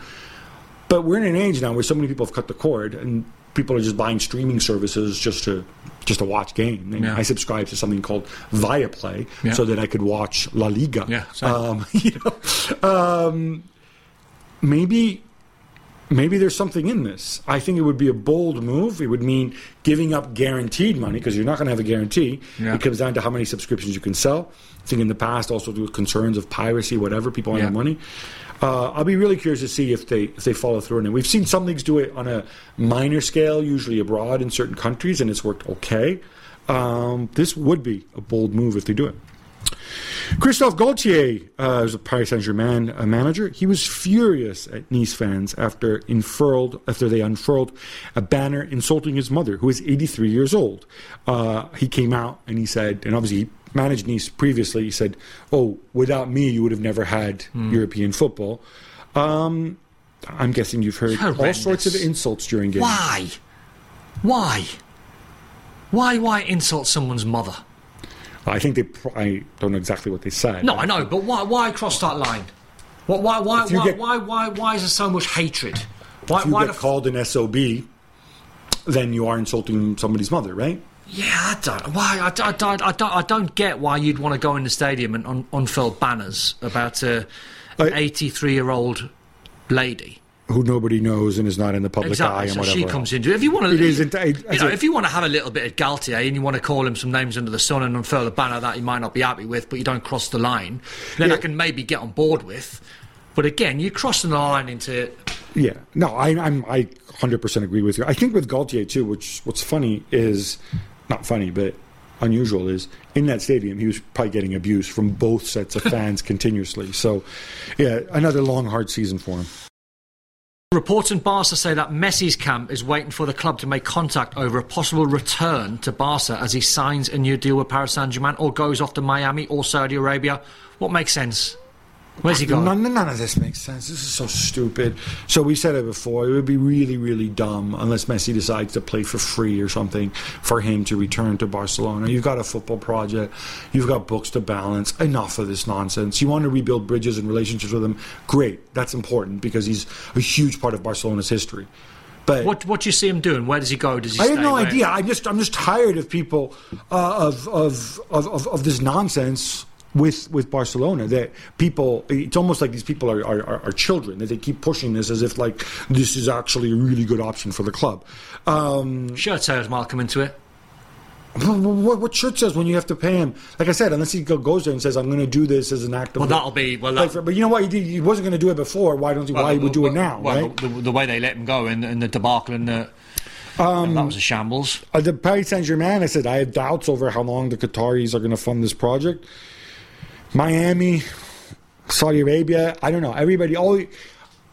Speaker 1: But we're in an age now where so many people have cut the cord, and people are just buying streaming services just to just to watch game. And
Speaker 2: Yeah.
Speaker 1: I subscribe to something called Viaplay
Speaker 2: Yeah.
Speaker 1: so that I could watch La Liga.
Speaker 2: Yeah,
Speaker 1: um, you know, um, maybe maybe there's something in this. I think it would be a bold move. It would mean giving up guaranteed money because you're not going to have a guarantee.
Speaker 2: Yeah.
Speaker 1: It comes down to how many subscriptions you can sell. I think in the past, also with concerns of piracy, whatever, people want
Speaker 2: Yeah.
Speaker 1: their money. Uh, I'll be really curious to see if they if they follow through on it. We've seen some leagues do it on a minor scale, usually abroad in certain countries, and it's worked okay. Um, this would be a bold move if they do it. Christophe Galtier uh, was a Paris Saint Germain uh, manager. He was furious at Nice fans after unfurled after they unfurled a banner insulting his mother, who is 83 years old. Uh, he came out and he said, and obviously he managed Nice previously. He said, "Oh, without me, you would have never had European football." Um, I'm guessing you've heard all sorts of insults during games.
Speaker 2: Why? Why? Why? Why insult someone's mother?
Speaker 1: I think they. Pro- I don't know exactly what they said.
Speaker 2: No, I know, but why? Why cross that line? What? Why? Why? Why,
Speaker 1: get-
Speaker 2: why? Why? Why is there so much hatred? Why?
Speaker 1: if you
Speaker 2: why
Speaker 1: get called an SOB, then you are insulting somebody's mother, right?
Speaker 2: Yeah, I don't. Why? I, don't- I, don't- I, don't, I don't get why you'd want to go in the stadium and un, unfurl banners about a, an 83 year old lady.
Speaker 1: Who nobody knows and is not in the public eye
Speaker 2: Exactly.
Speaker 1: and
Speaker 2: So
Speaker 1: whatever.
Speaker 2: she comes into it. If you want to,
Speaker 1: It isn't- I-
Speaker 2: You know, if you want to have a little bit of Galtier eh, and you want to call him some names under the sun and unfurl a banner that he might not be happy with, but you don't cross the line, then I can maybe get on board with. But again, you're crossing the line into
Speaker 1: Yeah, no, I, I'm I 100% agree with you. I think with Galtier too, which what's funny is not funny, but unusual is in that stadium he was probably getting abuse from both sets of fans continuously. So, yeah, another long hard season for him.
Speaker 2: Reports in Barca say that Messi's camp is waiting for the club to make contact over a possible return to Barca as he signs a new deal with Paris Saint Germain or goes off to Miami or Saudi Arabia. What makes sense? Where's he going?
Speaker 1: None, none of this makes sense. This is so stupid. So we said it before. It would be really, really dumb unless Messi decides to play for free or something for him to return to Barcelona. You've got a football project. You've got books to balance. Enough of this nonsense. You want to rebuild bridges and relationships with him? Great. That's important because he's a huge part of Barcelona's history. But
Speaker 2: What What do you see him doing? Where does he go? Does he
Speaker 1: I have no
Speaker 2: where-
Speaker 1: idea. I'm just I'm just tired of people uh, of, of, of of of this nonsense with with Barcelona. That people, it's almost like these people are, are, are, children. That they keep pushing this as if like this is actually a really good option for the club. Um,
Speaker 2: Shirt sales might come into it.
Speaker 1: what, what Shirt says when you have to pay him? Like I said, unless he goes there and says I'm going to do this as an act of
Speaker 2: Well, that'll be well. That,
Speaker 1: but you know what? He, did, he wasn't going to do it before. Why don't he? why he would do it now?
Speaker 2: Well,
Speaker 1: right?
Speaker 2: the, the, way they let him go and, and the debacle and the
Speaker 1: Um,
Speaker 2: that was a shambles.
Speaker 1: Uh, the Paris Saint Germain, I said I have doubts over how long the Qataris are going to fund this project. Miami, Saudi Arabia, I don't know. Everybody, all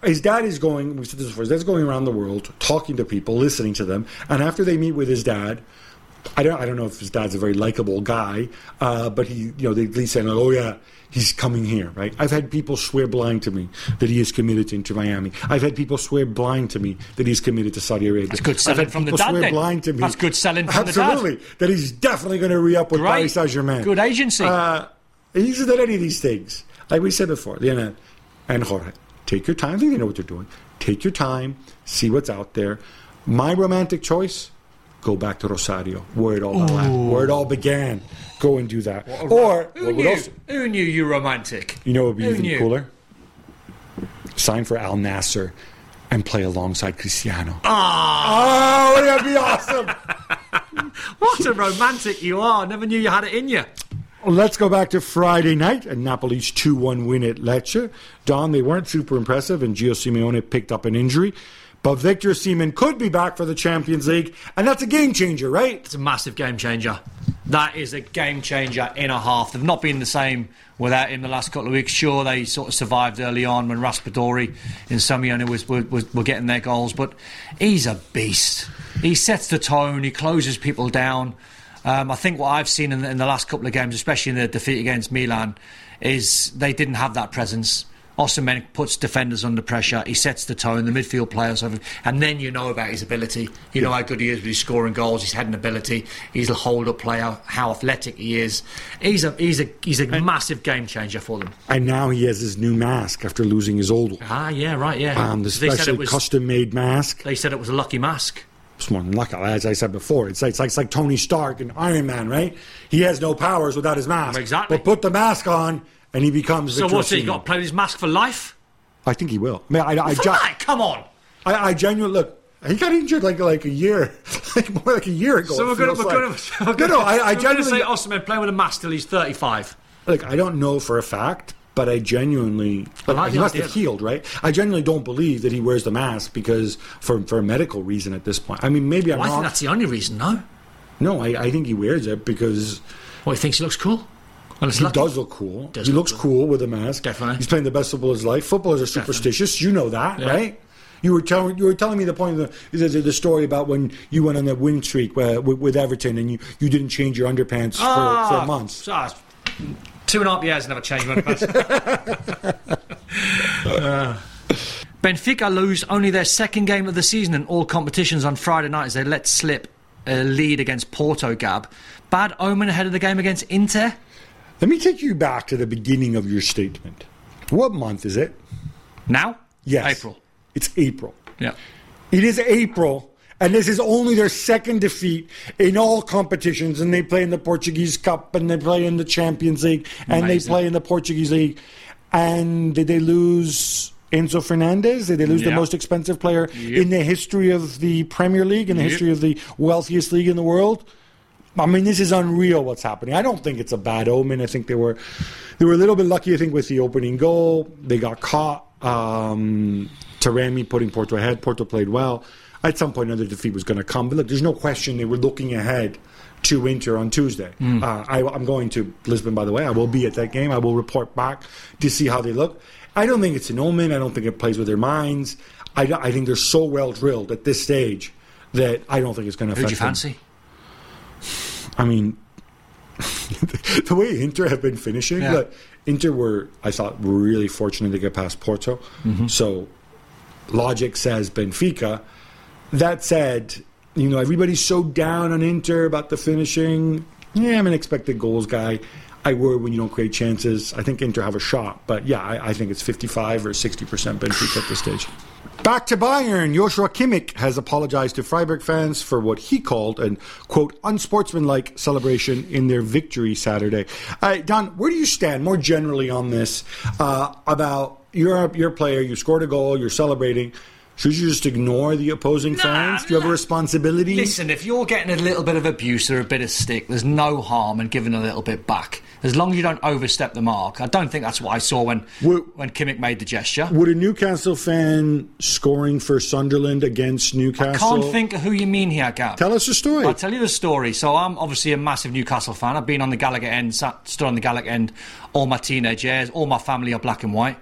Speaker 1: his dad is going. We said this before. His dad's going around the world, talking to people, listening to them, and after they meet with his dad. I don't. I don't know if his dad's a very likable guy, uh, but he, you know, they at least say, "Oh yeah, he's coming here." Right? I've had people swear blind to me that he is committed to, to Miami. I've had people swear blind to me that he's committed to Saudi Arabia.
Speaker 2: That's good selling from the dad,
Speaker 1: Swear
Speaker 2: then.
Speaker 1: blind to me.
Speaker 2: That's good selling from the dad.
Speaker 1: Absolutely, that he's definitely going to re up with
Speaker 2: Great.
Speaker 1: Paris Saint Germain.
Speaker 2: Good agency.
Speaker 1: Uh, he hasn't done any of these things. like we said before, Lionel and Jorge, take your time. I think they know what they're doing. Take your time, see what's out there. My romantic choice, go back to Rosario, where it all began. Where it all began. Go and do that. Or
Speaker 2: Who knew?
Speaker 1: also-
Speaker 2: Who knew you romantic?
Speaker 1: you know what would be
Speaker 2: Who
Speaker 1: even
Speaker 2: knew?
Speaker 1: cooler? Sign for Al Nassr and play alongside Cristiano.
Speaker 2: Ah,
Speaker 1: Oh, that'd be awesome.
Speaker 2: what a romantic you are! Never knew you had it in you.
Speaker 1: Let's go back to Friday night and Napoli's 2 1 win at Lecce. Don, they weren't super impressive, and Gio Simeone picked up an injury. But Victor Osimhen could be back for the Champions League, and that's a game changer, right?
Speaker 2: It's a massive game changer. That is a game changer in a half. They've not been the same without him the last couple of weeks. Sure, they sort of survived early on when Raspadori and Simeone was, was, were getting their goals, but he's a beast. He sets the tone, he closes people down. Um, I think what I've seen in the, in the last couple of games, especially in the defeat against Milan, is they didn't have that presence. Osimhen puts defenders under pressure. He sets the tone. The midfield players, have, and then you know about his ability. You know how good he is with his scoring goals, his heading ability. He's a hold-up player. How athletic he is. He's a he's a he's a massive game changer for them.
Speaker 1: And now he has his new mask after losing his old one.
Speaker 2: Ah, yeah, right, yeah.
Speaker 1: Um, the
Speaker 2: they said it
Speaker 1: specially
Speaker 2: was.
Speaker 1: custom made mask.
Speaker 2: They said it was a lucky mask.
Speaker 1: It's more than lucky, as I said before. It's like, it's like, it's like Tony Stark and Iron Man, right? He has no powers without his mask.
Speaker 2: Exactly.
Speaker 1: But put the mask on, and he becomes
Speaker 2: So
Speaker 1: Victor
Speaker 2: what's he got to play with his mask for life?
Speaker 1: I think he will. I, mean, I, I,
Speaker 2: For
Speaker 1: ju-
Speaker 2: life? Come on.
Speaker 1: I, I genuinely look. He got injured like like a year, like more like a year ago.
Speaker 2: So we're going to we're
Speaker 1: like.
Speaker 2: going to
Speaker 1: no, no. I, I
Speaker 2: we're going to say
Speaker 1: genuinely
Speaker 2: Osimhen playing with a mask till he's 35.
Speaker 1: like. I don't know for a fact, but I genuinely like he must
Speaker 2: idea.
Speaker 1: have healed, right? I genuinely don't believe that he wears the mask because for for a medical reason at this point. I mean, maybe I'm
Speaker 2: Well, I think that's the only reason, no?
Speaker 1: No, I, I think he wears it because
Speaker 2: Well, he thinks he looks cool. Well,
Speaker 1: he
Speaker 2: lucky.
Speaker 1: does look cool.
Speaker 2: Does
Speaker 1: he
Speaker 2: look
Speaker 1: looks cool with a mask.
Speaker 2: Definitely.
Speaker 1: he's playing the best football of his life. Footballers are superstitious. You know that,
Speaker 2: Yeah.
Speaker 1: right? You were telling you were telling me the point of the, the, the story about when you went on that win streak uh, with, with Everton and you, you didn't change your underpants
Speaker 2: Ah,
Speaker 1: for, for months.
Speaker 2: so, uh, two and a half years never changed my pass. Uh, Benfica lose only their second game of the season in all competitions on Friday night as they let slip a lead against Porto Gab. Bad omen ahead of the game against Inter.
Speaker 1: Let me take you back to the beginning of your statement. What month is it?
Speaker 2: Now?
Speaker 1: Yes,
Speaker 2: April.
Speaker 1: It's April.
Speaker 2: Yeah.
Speaker 1: It is April, and this is only their second defeat in all competitions. And they play in the Portuguese Cup, and they play in the Champions League, and they play in the Portuguese League. And did they lose Enzo Fernandez? Did they lose the most expensive player
Speaker 2: Yep.
Speaker 1: in the history of the Premier League, in the
Speaker 2: Yep.
Speaker 1: history of the wealthiest league in the world? I mean, this is unreal. What's happening? I don't think it's a bad omen. I think they were, they were a little bit lucky. I think with the opening goal, they got caught. Um, Taremi putting Porto ahead. Porto played well. At some point, another defeat was going to come. But look, there's no question they were looking ahead to Inter on Tuesday. Uh, I, I'm going to Lisbon, by the way. I will be at that game. I will report back to see how they look. I don't think it's an omen. I don't think it plays with their minds. I, I think they're so well drilled at this stage that I don't think it's going to affect
Speaker 2: you
Speaker 1: them.
Speaker 2: fancy?
Speaker 1: I mean, the way Inter have been finishing,
Speaker 2: Yeah.
Speaker 1: Inter were, I thought, really fortunate to get past Porto.
Speaker 2: Mm-hmm.
Speaker 1: So, logic says Benfica. That said, you know, everybody's so down on Inter about the finishing. Yeah, I'm an expected goals guy. I worry when you don't create chances. I think Inter have a shot, but yeah, I, I think it's 55 or 60 percent Benfica at this stage. Back to Bayern. Joshua Kimmich has apologized to Freiburg fans for what he called an quote unsportsmanlike celebration in their victory Saturday. Uh, Don, where do you stand more generally on this uh, about you're a, you're a player, you scored a goal, you're celebrating. Should you just ignore the opposing fans? Do you have a responsibility?
Speaker 2: Listen, if you're getting a little bit of abuse or a bit of stick, there's no harm in giving a little bit back. As long as you don't overstep the mark. I don't think that's what I saw when
Speaker 1: Wo-
Speaker 2: when Kimmich made the gesture.
Speaker 1: Would a Newcastle fan scoring for Sunderland against Newcastle?
Speaker 2: I can't think of who you mean here, Gab.
Speaker 1: Tell us the story.
Speaker 2: I'll tell you the story. So I'm obviously a massive Newcastle fan. I've been on the Gallowgate end, sat, stood on the Gallowgate end all my teenage years. All my family are black and white.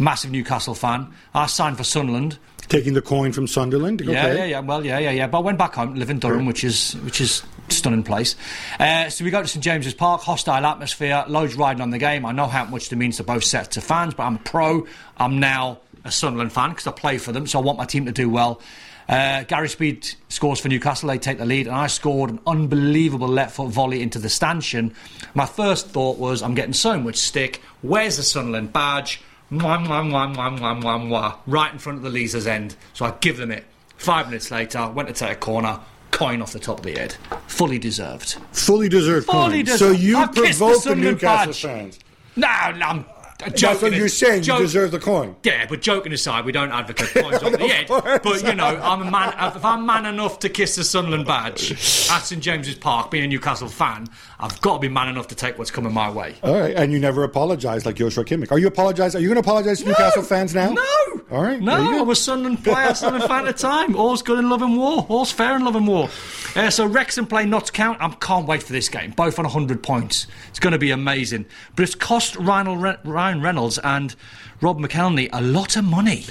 Speaker 2: Massive Newcastle fan. I signed for Sunderland.
Speaker 1: Taking the coin from Sunderland.
Speaker 2: Yeah, yeah, yeah. Well, yeah, yeah, yeah. But I went back home, live in Durham, which is which is a stunning place. Uh, so we go to St James's Park, hostile atmosphere, loads riding on the game. I know how much it means to both sets of fans, but I'm a pro. I'm now a Sunderland fan because I play for them, so I want my team to do well. Uh, Gary Speed scores for Newcastle. They take the lead, and I scored an unbelievable left foot volley into the stanchion. My first thought was, I'm getting so much stick. Where's the Sunderland badge? Mwah, mwah, mwah, mwah, mwah, mwah, mwah, right in front of the Leazes end. So I give them it. Five minutes later, went to take a corner, coin off the top of the head. Fully deserved.
Speaker 1: Fully deserved.
Speaker 2: Fully
Speaker 1: coin. So you
Speaker 2: I kissed the
Speaker 1: the, Newcastle
Speaker 2: badge.
Speaker 1: fans.
Speaker 2: No, no, I'm joking.
Speaker 1: That's what you're saying.
Speaker 2: Joke-
Speaker 1: You deserve the coin.
Speaker 2: Yeah, but joking aside, we don't advocate coins on the head. But you know, I'm a man. If I'm man enough to kiss the Sunderland badge at St James's Park, being a Newcastle fan, I've got to be man enough to take what's coming my way.
Speaker 1: All right, and you never apologise like Joshua Kimmich. Are you apologize? Are you going to apologize to Newcastle fans now?
Speaker 2: No.
Speaker 1: All right.
Speaker 2: No,
Speaker 1: go.
Speaker 2: I was Sunderland player, Sunderland fan at the time. All's good in love and war. All's fair in love and war. Uh, so Wrexham play Notts County. I can't wait for this game. Both on 100 points. It's going to be amazing. But it's cost Ryan, Re- Ryan Reynolds and Rob McElhenney a lot of money.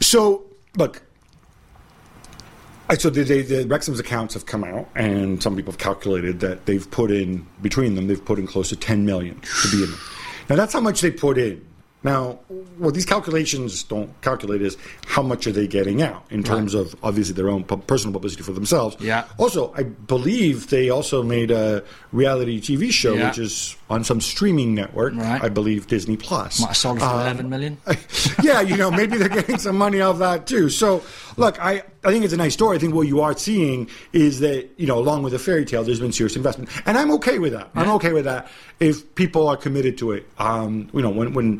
Speaker 1: So look, so the, the, the Wrexham's accounts have come out, and some people have calculated that they've put in between them, they've put in close to ten million to be in. Now that's how much they put in. Now, what these calculations don't calculate is how much are they getting out in terms of obviously their own personal publicity for themselves.
Speaker 2: Yeah.
Speaker 1: Also, I believe they also made a reality TV show,
Speaker 2: Yeah.
Speaker 1: which is on some streaming network.
Speaker 2: Right.
Speaker 1: I believe Disney Plus.
Speaker 2: Might have sold for 11 million.
Speaker 1: yeah, you know, maybe they're getting some money off that too. So, look, I, I think it's a nice story. I think what you are seeing is that, you know, along with the fairy tale, there's been serious investment. And I'm okay with that. I'm okay with that if people are committed to it. Um, you know, when, when,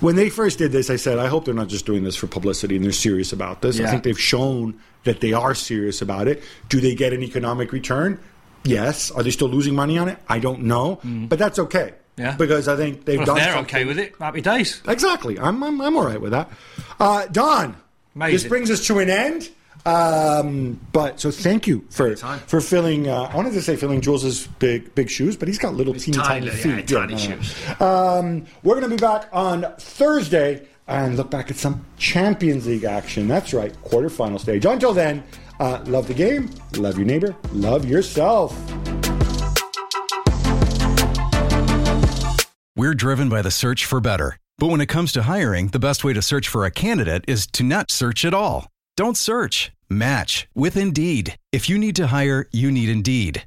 Speaker 1: when they first did this, I said, I hope they're not just doing this for publicity and they're serious about this. I think they've shown that they are serious about it. Do they get an economic return? Yes. Are they still losing money on it? I don't know. But that's okay.
Speaker 2: Yeah.
Speaker 1: Because I think they've
Speaker 2: Well, if
Speaker 1: done
Speaker 2: they're
Speaker 1: something-
Speaker 2: okay with it, happy days.
Speaker 1: Exactly. I'm, I'm, I'm all right with that. Uh, Don,
Speaker 2: Amazing.
Speaker 1: this brings us to an end. Um, but so thank you for for filling. Uh, I wanted to say filling Juls's big big shoes, but he's got little teeny tiny,
Speaker 2: tiny,
Speaker 1: feet.
Speaker 2: yeah, tiny shoes.
Speaker 1: Um, we're going to be back on Thursday and look back at some Champions League action. That's right, quarterfinal stage. Until then, uh, love the game, love your neighbor, love yourself.
Speaker 3: We're driven by the search for better. But when it comes to hiring, the best way to search for a candidate is to not search at all. Don't search, match with Indeed. If you need to hire, you need Indeed.